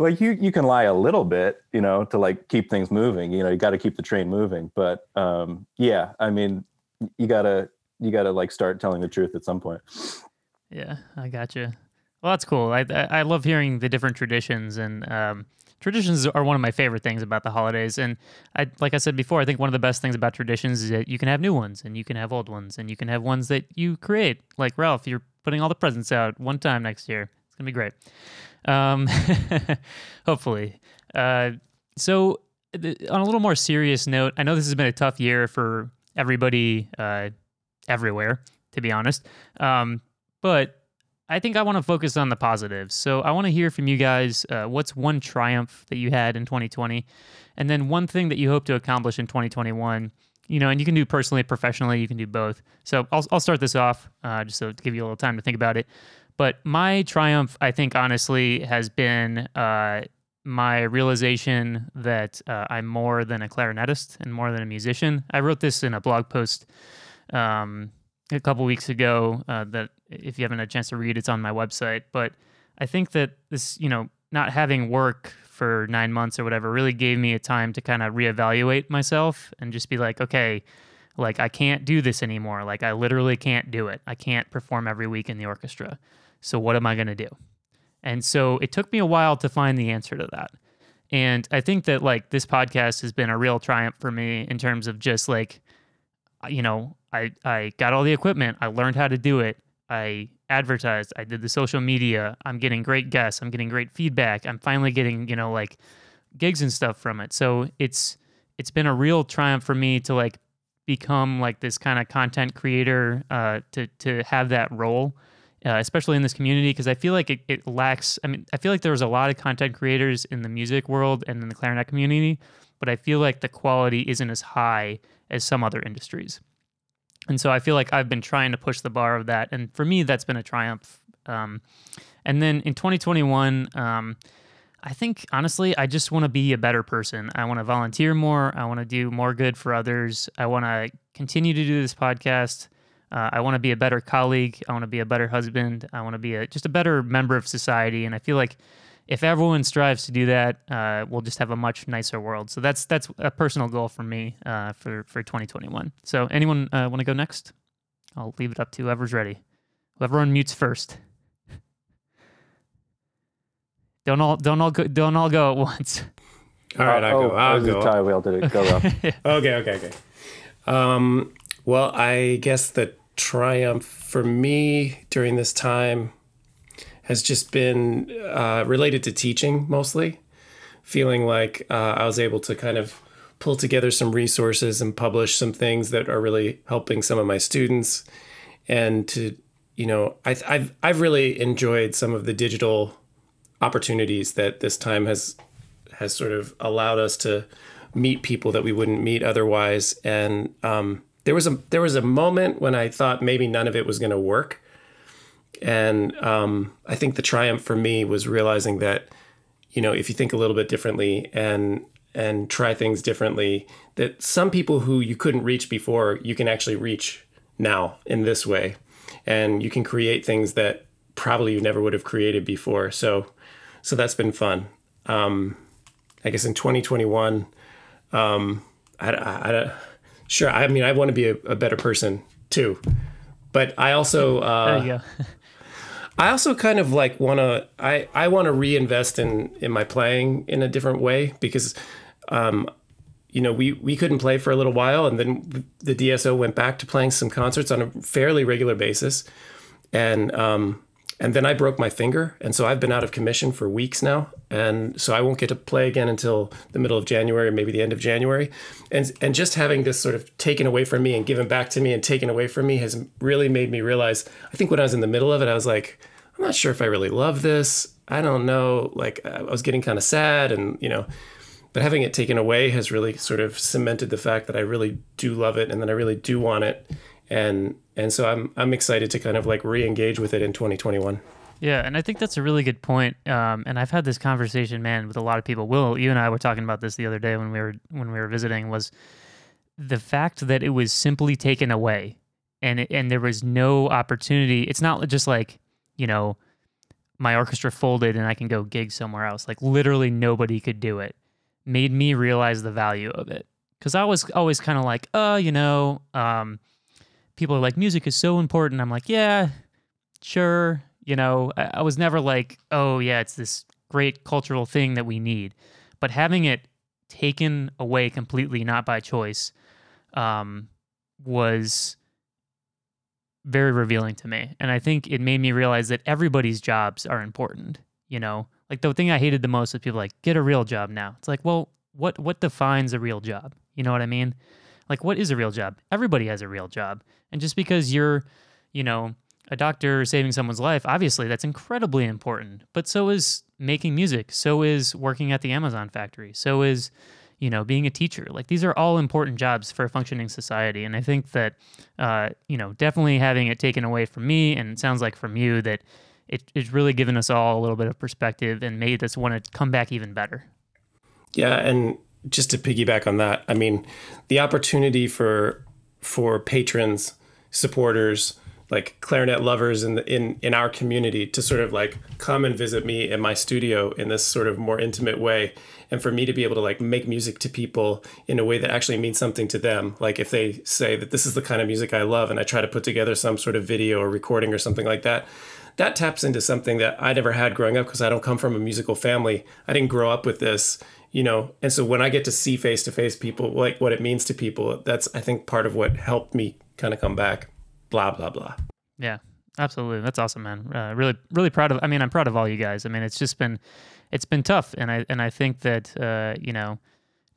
Like you, you can lie a little bit, you know, to like keep things moving. You know, you got to keep the train moving. But um, yeah, I mean, you gotta, you gotta like start telling the truth at some point. Yeah, I gotcha. Well, that's cool. I I, love hearing the different traditions, and um, traditions are one of my favorite things about the holidays. And I, like I said before, I think one of the best things about traditions is that you can have new ones, and you can have old ones, and you can have ones that you create. Like Ralph, you're putting all the presents out one time next year. It's gonna be great. Um, (laughs) hopefully. Uh, so, on a little more serious note, I know this has been a tough year for everybody uh, everywhere, to be honest. Um, but I think I want to focus on the positives. So I want to hear from you guys uh, what's one triumph that you had in 2020, and then one thing that you hope to accomplish in 2021. You know, and you can do personally, professionally, you can do both. So I'll, I'll start this off uh, just so to give you a little time to think about it. But my triumph, I think, honestly, has been uh, my realization that uh, I'm more than a clarinetist and more than a musician. I wrote this in a blog post um, a couple weeks ago uh, that if you haven't had a chance to read, it's on my website. But I think that this, you know, not having work for nine months or whatever really gave me a time to kind of reevaluate myself and just be like, okay, like I can't do this anymore. Like I literally can't do it. I can't perform every week in the orchestra. So what am I going to do? And so it took me a while to find the answer to that. And I think that like this podcast has been a real triumph for me in terms of just like, you know, I, I got all the equipment. I learned how to do it. I advertised. I did the social media. I'm getting great guests. I'm getting great feedback. I'm finally getting, you know, like gigs and stuff from it. So it's it's been a real triumph for me to like become like this kind of content creator uh, to to have that role, uh, especially in this community because I feel like it, it lacks. I mean, I feel like there was a lot of content creators in the music world and in the clarinet community, but I feel like the quality isn't as high as some other industries. And so I feel like I've been trying to push the bar of that, and for me, that's been a triumph. Um, and then in 2021, um, I think honestly, I just want to be a better person. I want to volunteer more. I want to do more good for others. I want to continue to do this podcast. Uh, I want to be a better colleague. I want to be a better husband. I want to be a, just a better member of society. And I feel like if everyone strives to do that, uh, we'll just have a much nicer world. So that's that's a personal goal for me uh, for for 2021. So anyone uh, want to go next? I'll leave it up to whoever's ready. Whoever unmutes first. Don't all don't all go, don't all go at once. All right, I'll oh, go. I'll it was a go. tie wheel. Did it go up? (laughs) Okay, okay, okay. Um, well, I guess the triumph for me during this time has just been uh, related to teaching mostly. Feeling like uh, I was able to kind of pull together some resources and publish some things that are really helping some of my students, and to you know, I, I've I've really enjoyed some of the digital opportunities that this time has has sort of allowed us to meet people that we wouldn't meet otherwise. And um, there was a there was a moment when I thought maybe none of it was going to work. And um, I think the triumph for me was realizing that, you know, if you think a little bit differently and and try things differently, that some people who you couldn't reach before, you can actually reach now in this way, and you can create things that probably you never would have created before. So, so that's been fun. Um, I guess in 2021, um, I, I, I, sure. I mean, I want to be a, a better person too, but I also, uh, There you go. (laughs) I also kind of like want to, I, I want to reinvest in, in my playing in a different way because, um, you know, we, we couldn't play for a little while and then the DSO went back to playing some concerts on a fairly regular basis. And, um, and then I broke my finger, and so I've been out of commission for weeks now, and so I won't get to play again until the middle of January, maybe the end of January, and and just having this sort of taken away from me and given back to me and taken away from me has really made me realize. I think when I was in the middle of it, I was like, I'm not sure if I really love this. I don't know. Like I was getting kind of sad, and you know, but having it taken away has really sort of cemented the fact that I really do love it and that I really do want it, and and so I'm I'm excited to kind of like re-engage with it in 2021. Yeah, and I think that's a really good point. Um, and I've had this conversation, man, with a lot of people. Will, you and I were talking about this the other day when we were when we were visiting. Was the fact that it was simply taken away, and it, and there was no opportunity. It's not just like you know, my orchestra folded and I can go gig somewhere else. Like literally nobody could do it. Made me realize the value of it because I was always kind of like, oh, you know, um, people are like, music is so important. I'm like, yeah, sure. You know, I, I, was never like, oh, yeah, it's this great cultural thing that we need. But having it taken away completely, not by choice, um, was very revealing to me. And I think it made me realize that everybody's jobs are important. You know, like the thing I hated the most was people like, get a real job now. It's like, well, what what defines a real job? You know what I mean? Like, what is a real job? Everybody has a real job. And just because you're, you know, a doctor saving someone's life, obviously that's incredibly important. But so is making music. So is working at the Amazon factory. So is, you know, being a teacher. Like these are all important jobs for a functioning society. And I think that, uh, you know, definitely having it taken away from me, and it sounds like from you, that it, it's really given us all a little bit of perspective and made us want to come back even better. Yeah. And just to piggyback on that, I mean, the opportunity for for patrons, supporters, like clarinet lovers in the, in in our community to sort of like come and visit me in my studio in this sort of more intimate way and for me to be able to like make music to people in a way that actually means something to them. Like if they say that this is the kind of music I love and I try to put together some sort of video or recording or something like that that taps into something that I never had growing up because I don't come from a musical family. I didn't grow up with this you know and so when i get to see face to face people like what it means to people that's i think part of what helped me kind of come back blah blah blah. Yeah absolutely. That's awesome man. Uh, really really proud of i mean i'm proud of all you guys. I mean it's just been it's been tough and i and i think that uh, you know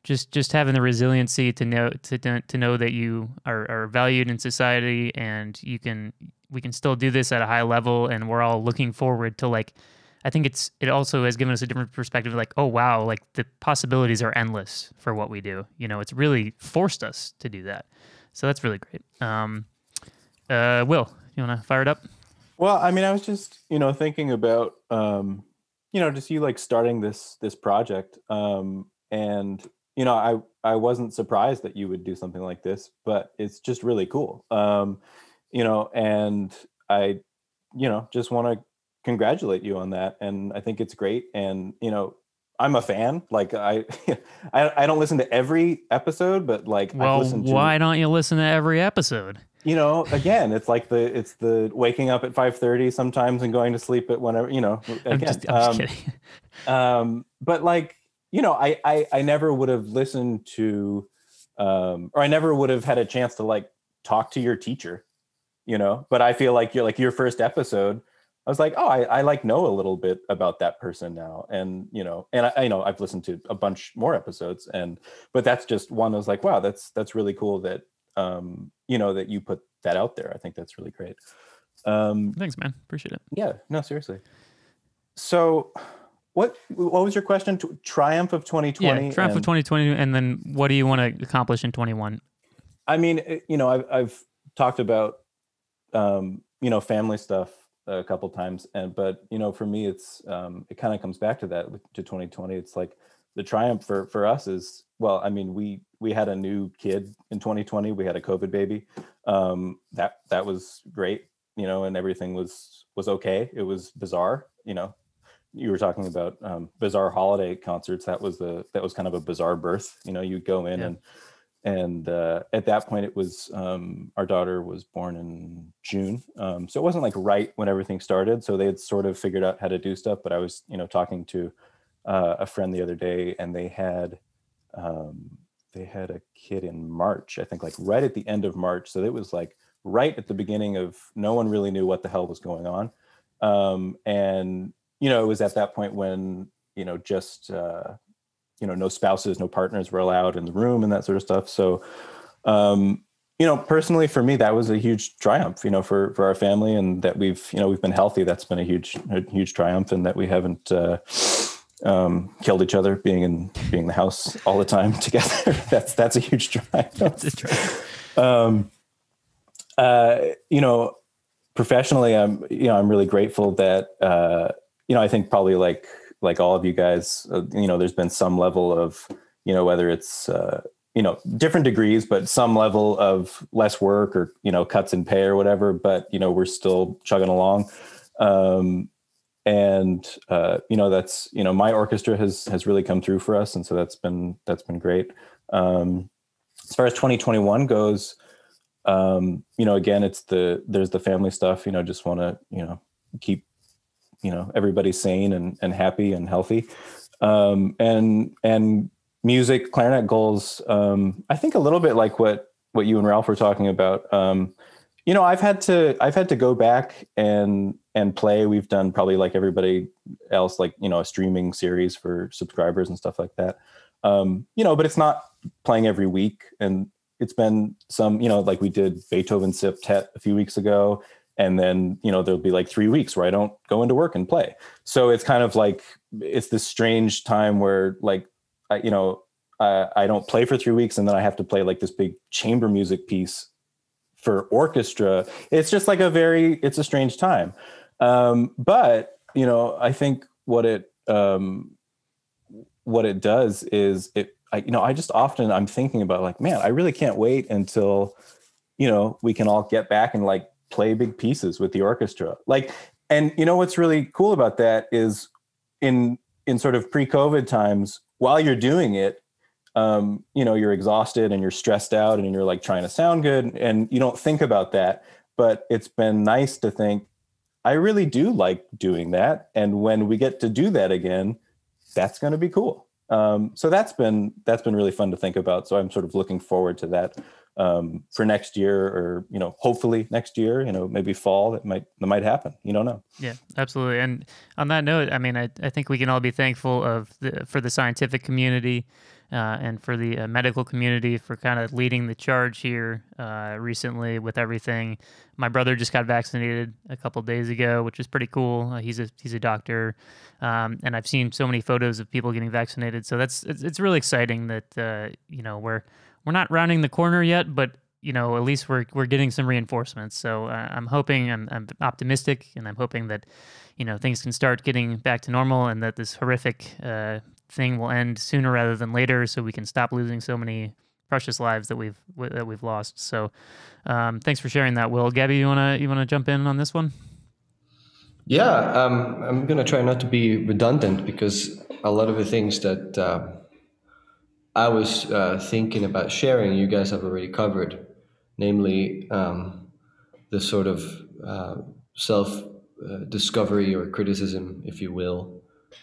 just just having the resiliency to know to to know that you are, are valued in society and you can we can still do this at a high level and we're all looking forward to like I think it's it also has given us a different perspective. Like, oh wow, like the possibilities are endless for what we do. You know, it's really forced us to do that. So that's really great. Um, uh, Will, you want to fire it up? Well, I mean, I was just you know thinking about um, you know just you like starting this this project, um, and you know I I wasn't surprised that you would do something like this, but it's just really cool. Um, you know, and I you know just want to congratulate you on that and i think it's great and you know i'm a fan like i (laughs) i, I don't listen to every episode but like well why don't you listen to every episode? You know again it's like the it's the waking up at 5:30 sometimes and going to sleep at whenever you know (laughs) again I'm just, I'm um, just (laughs) um, but like you know I, I i never would have listened to um or i never would have had a chance to like talk to your teacher you know but i feel like you're like your first episode I was like, oh, I, I like know a little bit about that person now, and you know, and I, I know I've listened to a bunch more episodes, and but that's just one. I was like, wow, that's that's really cool that um, you know that you put that out there. I think that's really great. Um, Thanks, man. Appreciate it. Yeah, no, seriously. So, what what was your question? Triumph of 2020. Yeah, triumph and, of 2020, and then what do you want to accomplish in 21? I mean, you know, I've, I've talked about um, you know family stuff a couple times and but you know for me it's um it kind of comes back to that to 2020 it's like the triumph for for us is well i mean we we had a new kid in 2020 we had a covid baby. Um that that was great you know and everything was was okay. It was bizarre you know. You were talking about um, bizarre holiday concerts. That was the that was kind of a bizarre birth. You know you'd go in yeah. and and uh, at that point it was um, our daughter was born in june um, so it wasn't like right when everything started so they had sort of figured out how to do stuff but i was you know talking to uh, a friend the other day and they had um, they had a kid in march i think like right at the end of march so it was like right at the beginning of no one really knew what the hell was going on Um, and you know, it was at that point when you know just uh, you know no spouses, no partners were allowed in the room and that sort of stuff. So um, you know, personally for me, that was a huge triumph. You know, for for our family and that we've you know we've been healthy. That's been a huge a huge triumph, and that we haven't. Uh, um, killed each other, being in being in the house all the time (laughs) together. (laughs) that's that's a huge triumph. (laughs) That's a triumph. Um, uh, you know, professionally, I'm you know I'm really grateful that uh, you know I think probably like like all of you guys, uh, you know, there's been some level of you know whether it's uh, you know different degrees, but some level of less work or you know cuts in pay or whatever. But you know we're still chugging along. Um, and uh, you know that's you know my orchestra has has really come through for us and so that's been that's been great um, as far as 2021 goes um, you know again it's the there's the family stuff you know just want to you know keep you know everybody sane and and happy and healthy um, and and music clarinet goals um, i think a little bit like what what you and ralph were talking about. Um, you know i've had to i've had to go back and and play. We've done probably like everybody else like you know a streaming series for subscribers and stuff like that. Um you know but it's not playing every week. And it's been some you know like we did beethoven septet a few weeks ago. And then you know there'll be like three weeks where i don't go into work and play. So it's kind of like it's this strange time where like I, you know I, I don't play for three weeks and then i have to play like this big chamber music piece for orchestra. It's just like a very it's a strange time. Um, but you know i think what it um, what it does is it I, you know i just often i'm thinking about like man i really can't wait until you know we can all get back and like play big pieces with the orchestra. Like and you know what's really cool about that is in in sort of pre-covid times while you're doing it um, you know you're exhausted and you're stressed out and you're like trying to sound good and you don't think about that but it's been nice to think i really do like doing that and when we get to do that again that's going to be cool um, so that's been that's been really fun to think about. So i'm sort of looking forward to that um, for next year or you know hopefully next year you know maybe fall that might that might happen. You don't know. Yeah absolutely. And on that note i mean i, I think we can all be thankful of the, for the scientific community uh, and for the uh, medical community for kind of leading the charge here uh, recently with everything. My brother just got vaccinated a couple days ago, which is pretty cool. Uh, he's a he's a doctor, um, and I've seen so many photos of people getting vaccinated. So that's it's, it's really exciting that uh, you know we're we're not rounding the corner yet, but you know at least we're we're getting some reinforcements. So uh, I'm hoping I'm, I'm optimistic, and I'm hoping that you know things can start getting back to normal and that this horrific uh, thing will end sooner rather than later, so we can stop losing so many precious lives that we've that we've lost. So, um, thanks for sharing that, Will. Gabby, you wanna you wanna jump in on this one? Yeah, um, I'm gonna try not to be redundant because a lot of the things that uh, I was uh, thinking about sharing, you guys have already covered, namely um, the sort of uh, self uh, discovery or criticism, if you will,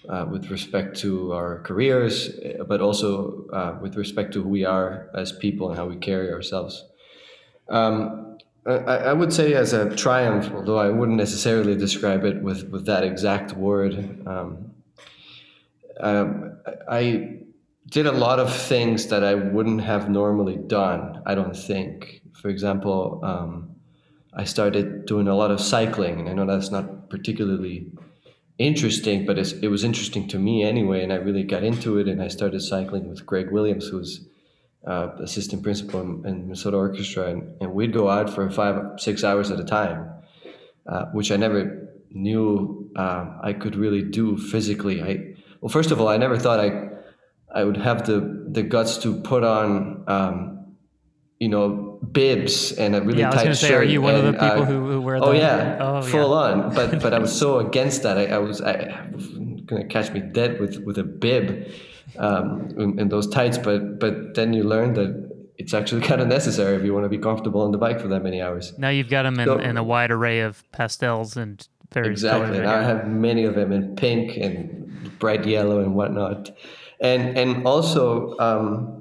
uh, with respect to our careers, but also uh, with respect to who we are as people and how we carry ourselves. Um, I, I, would say as a triumph, although I wouldn't necessarily describe it with, with that exact word. Um, um, I did a lot of things that I wouldn't have normally done, I don't think. For example, um, I started doing a lot of cycling, and I know that's not particularly interesting, but it was interesting to me anyway, and I really got into it. And I started cycling with Greg Williams, who's uh, assistant principal in, in, Minnesota Orchestra, and, and, we'd go out for five, six hours at a time, uh, which I never knew uh, I could really do physically. I well, first of all, I never thought I I would have the the guts to put on. Um, you know, bibs and a really yeah, tight say, shirt. Are you one and, of the people uh, who, who wear? Oh yeah, oh, full yeah. on. But but I was so (laughs) against that. I, I was I, gonna catch me dead with with a bib um, in, in, those tights. But but then you learn that it's actually (laughs) kind of necessary if you want to be comfortable on the bike for that many hours. Now you've got them in, so, in a wide array of pastels and various exactly. colors. Exactly. I have many of them in pink and bright yellow and whatnot, and and also. Um,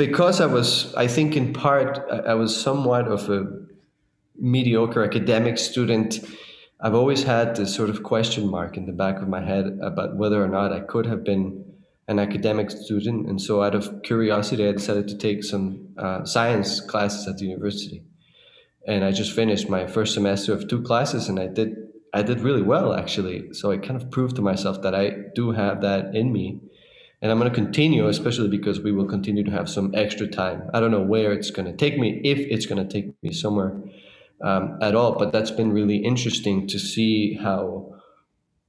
because I was, I think in part, I was somewhat of a mediocre academic student. I've always had this sort of question mark in the back of my head about whether or not I could have been an academic student. And so, out of curiosity, I decided to take some uh, science classes at the university. And I just finished my first semester of two classes, and I did I did really well actually. So I kind of proved to myself that I do have that in me. And I'm going to continue, especially because we will continue to have some extra time. I don't know where it's going to take me, if it's going to take me somewhere um, at all. But that's been really interesting to see how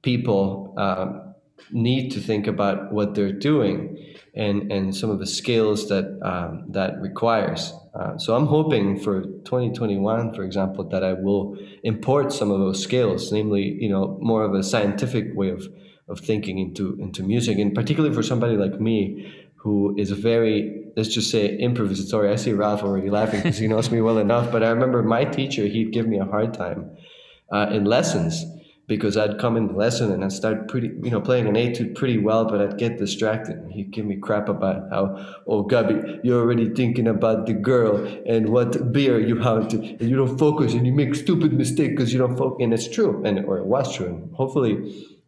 people um, need to think about what they're doing and, and some of the skills that um, that requires. Uh, so I'm hoping for 2021, for example, that I will import some of those skills, namely, you know, more of a scientific way of, of thinking into into music, and particularly for somebody like me who is very let's just say improvisatory. I see Ralph already laughing because he knows me well enough. But I remember my teacher; he'd give me a hard time uh, in lessons because I'd come in the lesson and I'd start pretty, you know, playing an etude pretty well, but I'd get distracted. He'd give me crap about how, oh, Gabi, you're already thinking about the girl and what beer you have to, and you don't focus and you make stupid mistake because you don't focus. And it's true, and or it was true. And hopefully,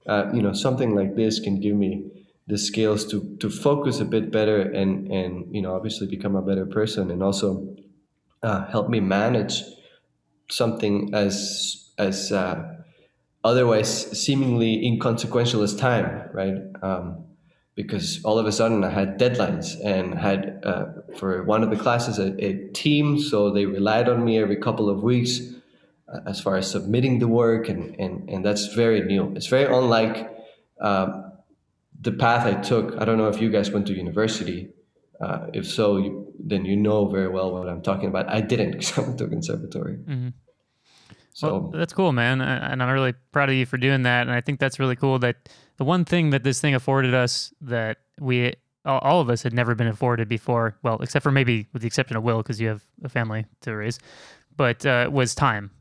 uh, you know, something like this can give me the skills to to focus a bit better and and you know obviously become a better person and also uh, help me manage something as as uh, otherwise seemingly inconsequential as time right? Um, because all of a sudden I had deadlines and had uh, for one of the classes a, a, team so they relied on me every couple of weeks as far as submitting the work and, and, and that's very new it's very unlike um, the path I took, I don't know if you guys went to university. Uh, if so, you, then you know very well what I'm talking about. I didn't (laughs) because I went to a conservatory. Mm-hmm. So well, that's cool, man, and I'm really proud of you for doing that. And I think that's really cool. That the one thing that this thing afforded us that we all of us had never been afforded before, well, except for maybe with the exception of Will because you have a family to raise, but uh, was time.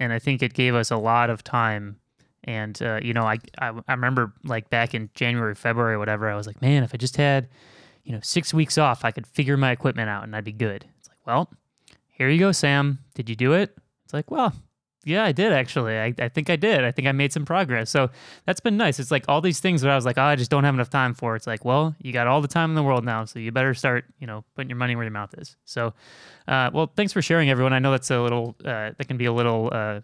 And I think it gave us a lot of time and uh, you know, I, I I remember like back in January, February, whatever. I was like, man, if I just had, you know, six weeks off, I could figure my equipment out and I'd be good. It's like, well, here you go, Sam. Did you do it? It's like, well, yeah, I did actually. I, I think I did. I think I made some progress. So that's been nice. It's like all these things that I was like, oh, I just don't have enough time for. It's like, well, you got all the time in the world now, so you better start, you know, putting your money where your mouth is. So, uh, well, thanks for sharing, everyone. I know that's a little, uh, that can be a little uh,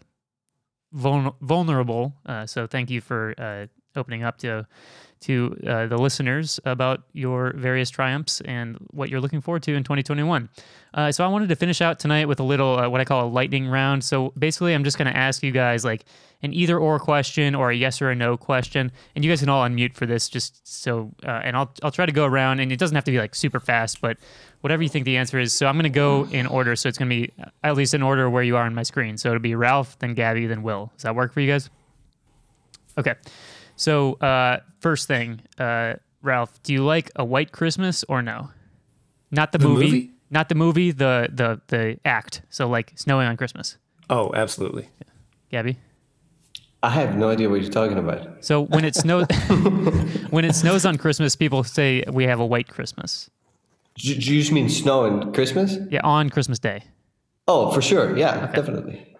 vulnerable. Uh, so thank you for uh, opening up to to uh, the listeners about your various triumphs and what you're looking forward to in 2021. Uh, so I wanted to finish out tonight with a little uh, what I call a lightning round. So basically, I'm just going to ask you guys like an either or question or a yes or a no question, and you guys can all unmute for this just so. Uh, and I'll I'll try to go around, and it doesn't have to be like super fast, but whatever you think the answer is. So I'm going to go in order. So it's going to be at least in order where you are on my screen. So it'll be Ralph, then Gabby, then Will. Does that work for you guys? Okay. So uh, first thing, uh, Ralph, do you like a white Christmas or no? Not the, the movie, movie, Not the movie. The the the act. So like snowing on Christmas. Oh, absolutely. Yeah. Gabi. I have no idea what you're talking about. So when it snows, (laughs) (laughs) when it snows on Christmas, people say we have a white Christmas. Do you just mean snow and Christmas? Yeah, on Christmas Day. Oh, for sure. Yeah, okay. definitely.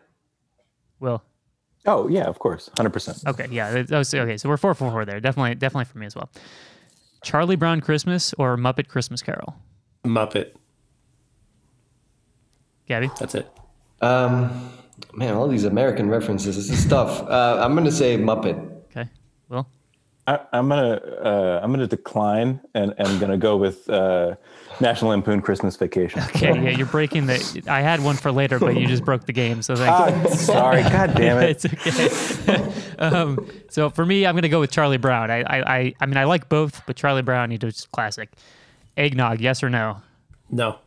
Will. Oh yeah, of course, hundred percent. Okay, yeah. Was, okay, so we're four four four there. Definitely, definitely for me as well. Charlie Brown Christmas or Muppet Christmas Carol? Muppet. Gabby, That's it. Um, man, all these American references. This is tough. (laughs) Uh, I'm gonna say Muppet. Okay. Will. I, am gonna uh, I'm gonna decline and and I'm gonna go with uh, National Lampoon Christmas Vacation. Okay, yeah, you're breaking the. I had one for later, but you just broke the game. So thank you. sorry, God damn it. (laughs) it's okay. (laughs) um, so for me, I'm gonna go with Charlie Brown. I, I I mean I like both, but Charlie Brown, you just classic. Eggnog, yes or no? No.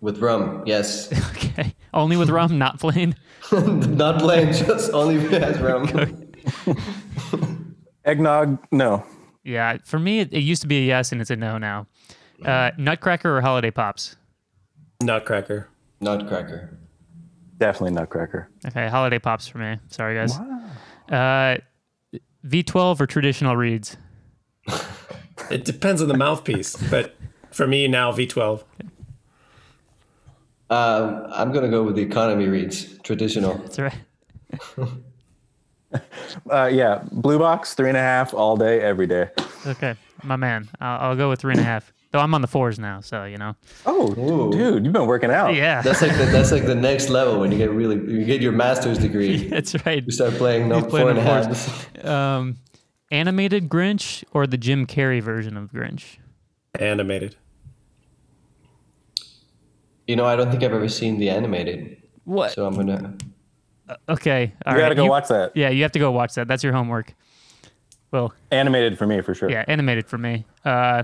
With rum, yes. (laughs) okay, only with rum, not plain. not plain, just only has rum. Eggnog, no. Yeah, for me, it, it, used to be a yes, and it's a no now. Uh, Nutcracker or Holiday Pops? Nutcracker. Nutcracker. Definitely Nutcracker. Okay, Holiday Pops for me. Sorry, guys. Wow. Uh, V12 or traditional reeds? (laughs) it depends on the mouthpiece, but for me now, V12. Um, I'm gonna go with the economy reeds, traditional. (laughs) That's right. (laughs) Uh, yeah, blue box, three and a half all day, every day. Okay, my man. I'll, I'll go with three and a half. Though I'm on the fours now, so you know. Oh, Ooh. dude, you've been working out. Yeah, That's like the, that's like the (laughs) next level when you get really you get your master's degree. (laughs) that's right. You start playing no He's playing four and a on half. Um, animated Grinch or the Jim Carrey version of Grinch? Animated. You know, I don't think I've ever seen the animated, What? so I'm gonna. okay, all You right. gotta go watch that. Yeah, you have to go watch that. That's your homework. Well, Animated for me for sure. yeah, animated for me. Uh,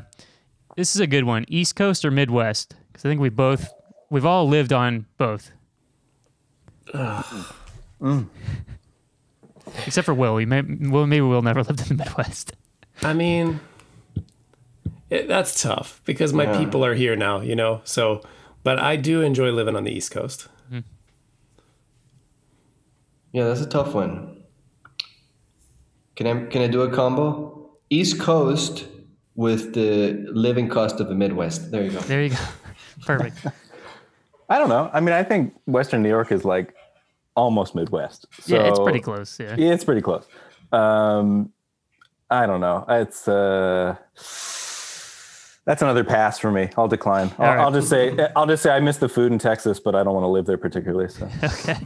this is a good one. East Coast or Midwest? Because I think we both, we've all lived on both. Except for Will. We may, well, maybe Will never (laughs) lived in the Midwest. I mean, it, that's tough because my Yeah. people are here now, you know. So, but I do enjoy living on the East Coast. Mm-hmm. Yeah, that's a tough one. Can I can I do a combo? East Coast with the living cost of the Midwest. There you go. There you go. (laughs) Perfect. I don't know. I mean, I think Western New York is like almost Midwest. So yeah, it's pretty close. Yeah. Yeah, it's pretty close. Um, I don't know. It's uh, that's another pass for me. I'll decline. I'll, All right. I'll just say I'll just say I miss the food in Texas, but I don't want to live there particularly. So (laughs) Okay.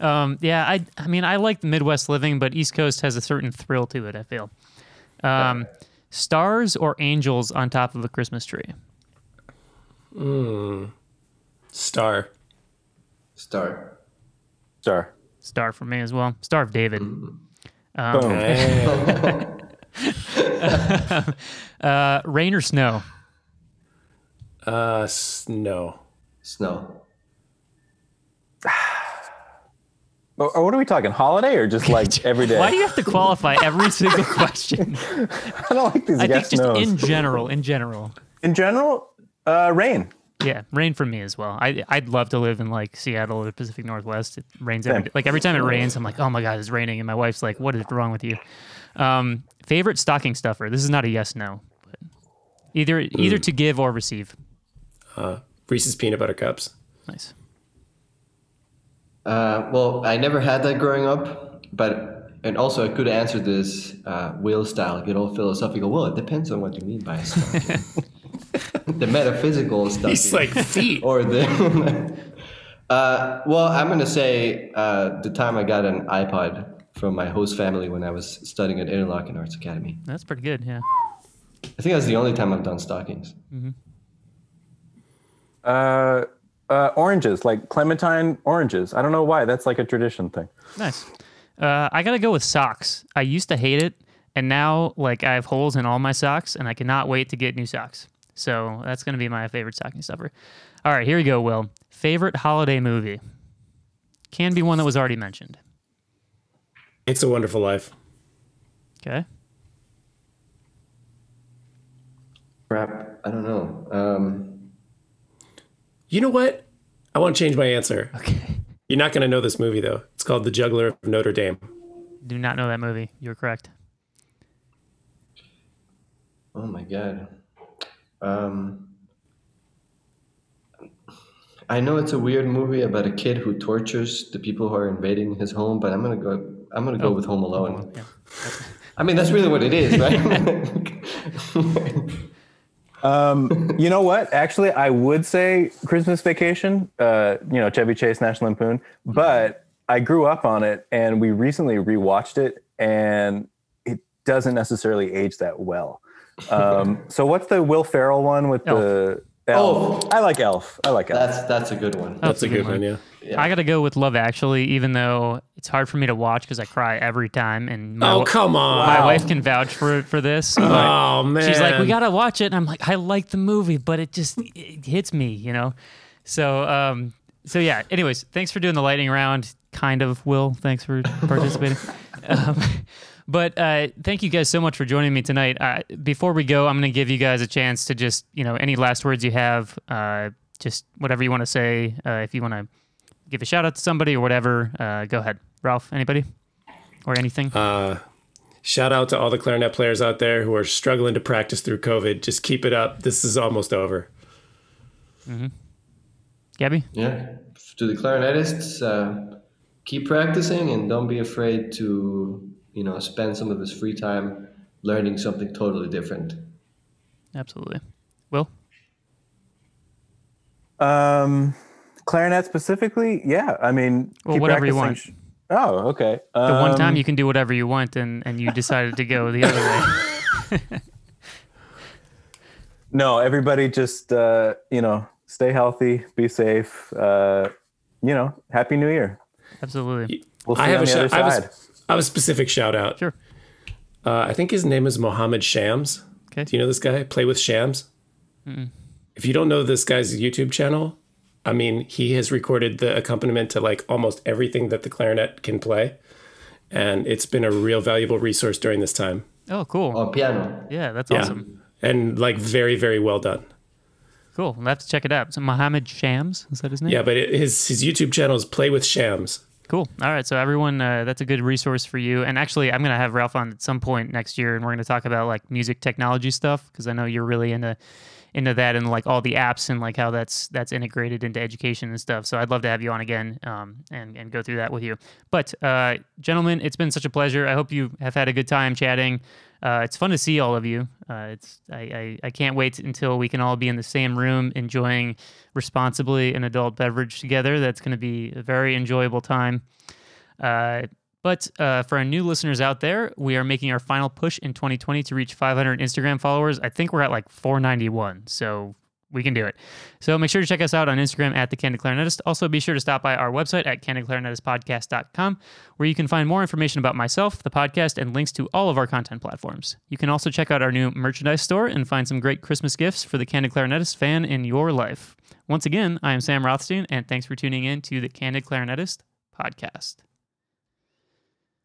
Um, yeah, I I mean I like the Midwest living, but East Coast has a certain thrill to it. I feel. Um, stars or angels on top of a Christmas tree? Star. Star. star. Star for me as well. Star of David. Boom. Eh, (laughs) Uh, rain or snow? uh, snow. Snow. (sighs) (sighs) Or, or what are we talking? Holiday or just like (laughs) every day? Why do you have to qualify every (laughs) single question? (laughs) I don't like these I think just nos. in general, in general. in general, uh, rain. Yeah, rain for me as well. I I'd love to live in like Seattle or the Pacific Northwest. It rains every Like every time it rains, I'm like, oh my god, it's raining, and my wife's like, what is wrong with you? Um, favorite stocking stuffer. This is not a yes no, but either either to give or receive. Uh, Reese's peanut butter cups. Nice. Uh, well, I never had that growing up, but and also I could answer this uh, Will style, get all philosophical. Well, it depends on what you mean by a (laughs) the metaphysical stuff. He's like feet. or the. (laughs) uh, well, I'm gonna say uh, the time I got an iPod from my host family when I was studying at Interlochen Arts Academy. That's pretty good. Yeah. I think that's the only time I've done stockings. Uh, uh, oranges, like clementine oranges. I don't know why. That's like a tradition thing. Nice. Uh, I gotta go with socks. I used to hate it, and now like I have holes in all my socks, and I cannot wait to get new socks. So that's gonna be my favorite stocking stuffer. All right, here we go. Will favorite holiday movie can be one that was already mentioned. It's a Wonderful Life. Okay. Crap, I don't know. Um, You know what? I want to change my answer. Okay. You're not going to know this movie though. It's called The Juggler of Notre Dame. Do not know that movie. You're correct. oh my god. Um, I know it's a weird movie about a kid who tortures the people who are invading his home, but I'm gonna go. I'm gonna go with Home Alone. Yeah. I mean, that's really what it is, right? (laughs) (laughs) Um, you know what? Actually, I would say Christmas Vacation. Uh, you know, Chevy Chase, National Lampoon. But I grew up on it, and we recently rewatched it, and it doesn't necessarily age that well. Um, so what's the Will Ferrell one with the Elf? Elf. I like Elf. I like Elf. that's that's a good one. That's, a good one. Yeah. Yeah. I gotta go with Love Actually, even though it's hard for me to watch because I cry every time, and my, Oh come on. my wife can vouch for for this. Oh man. She's like, we gotta watch it, and I'm like, I like the movie, but it just it hits me, you know. So, um, so yeah. Anyways, thanks for doing the lightning round. Kind of, Will. Thanks for participating. (laughs) um, but uh, thank you guys so much for joining me tonight. Uh, before we go, I'm going to give you guys a chance to just, you know, any last words you have, uh, just whatever you want to say. Uh, if you want to give a shout out to somebody or whatever, uh, go ahead. Ralph, anybody or anything? Uh, Shout out to all the clarinet players out there who are struggling to practice through COVID. Just keep it up. This is almost over. Gabby? Yeah. To the clarinetists, uh, keep practicing and don't be afraid to you know spend some of his free time learning something totally different. Absolutely. Will? Um, clarinet specifically, yeah. I mean, Well, keep whatever you practicing. Oh, okay. The one time Um, you can do whatever you want, and, and you decided to go the other way. (laughs) No, everybody just uh, you know stay healthy, be safe. Uh, you know, happy New Year. Absolutely. We'll see I have on a, the shou- other I have a side. S- I have a specific shout out. Sure. Uh, I think his name is Mohammed Shams. Okay. Do you know this guy? Play with Shams. If you don't know this guy's YouTube channel, I mean, he has recorded the accompaniment to like almost everything that the clarinet can play, and it's been a real valuable resource during this time. Oh, cool. On piano. Yeah, that's Yeah, awesome. and like very very well done. Cool. We'll have to check it out. So Mohammed Shams, is that his name? Yeah, but it, his his YouTube channel is Play with Shams. Cool. All right. So everyone, uh, that's a good resource for you. And actually, I'm gonna have Ralph on at some point next year, and we're gonna talk about like music technology stuff because I know you're really into into that and like all the apps and like how that's that's integrated into education and stuff. So I'd love to have you on again um, and and go through that with you. But uh, gentlemen, it's been such a pleasure. I hope you have had a good time chatting. Uh, it's fun to see all of you. Uh, it's I, I, I can't wait until we can all be in the same room enjoying responsibly an adult beverage together. That's going to be a very enjoyable time. Uh, but uh, for our new listeners out there, we are making our final push in 2020 to reach 500 Instagram followers. I think we're at like 491, so we can do it. So make sure to check us out on Instagram at the Candid Clarinetist. Also, be sure to stop by our website at candidclarinetistpodcast.com, where you can find more information about myself, the podcast, and links to all of our content platforms. You can also check out our new merchandise store and find some great Christmas gifts for the Candid Clarinetist fan in your life. Once again, I am Sam Rothstein, and thanks for tuning in to the Candid Clarinetist podcast.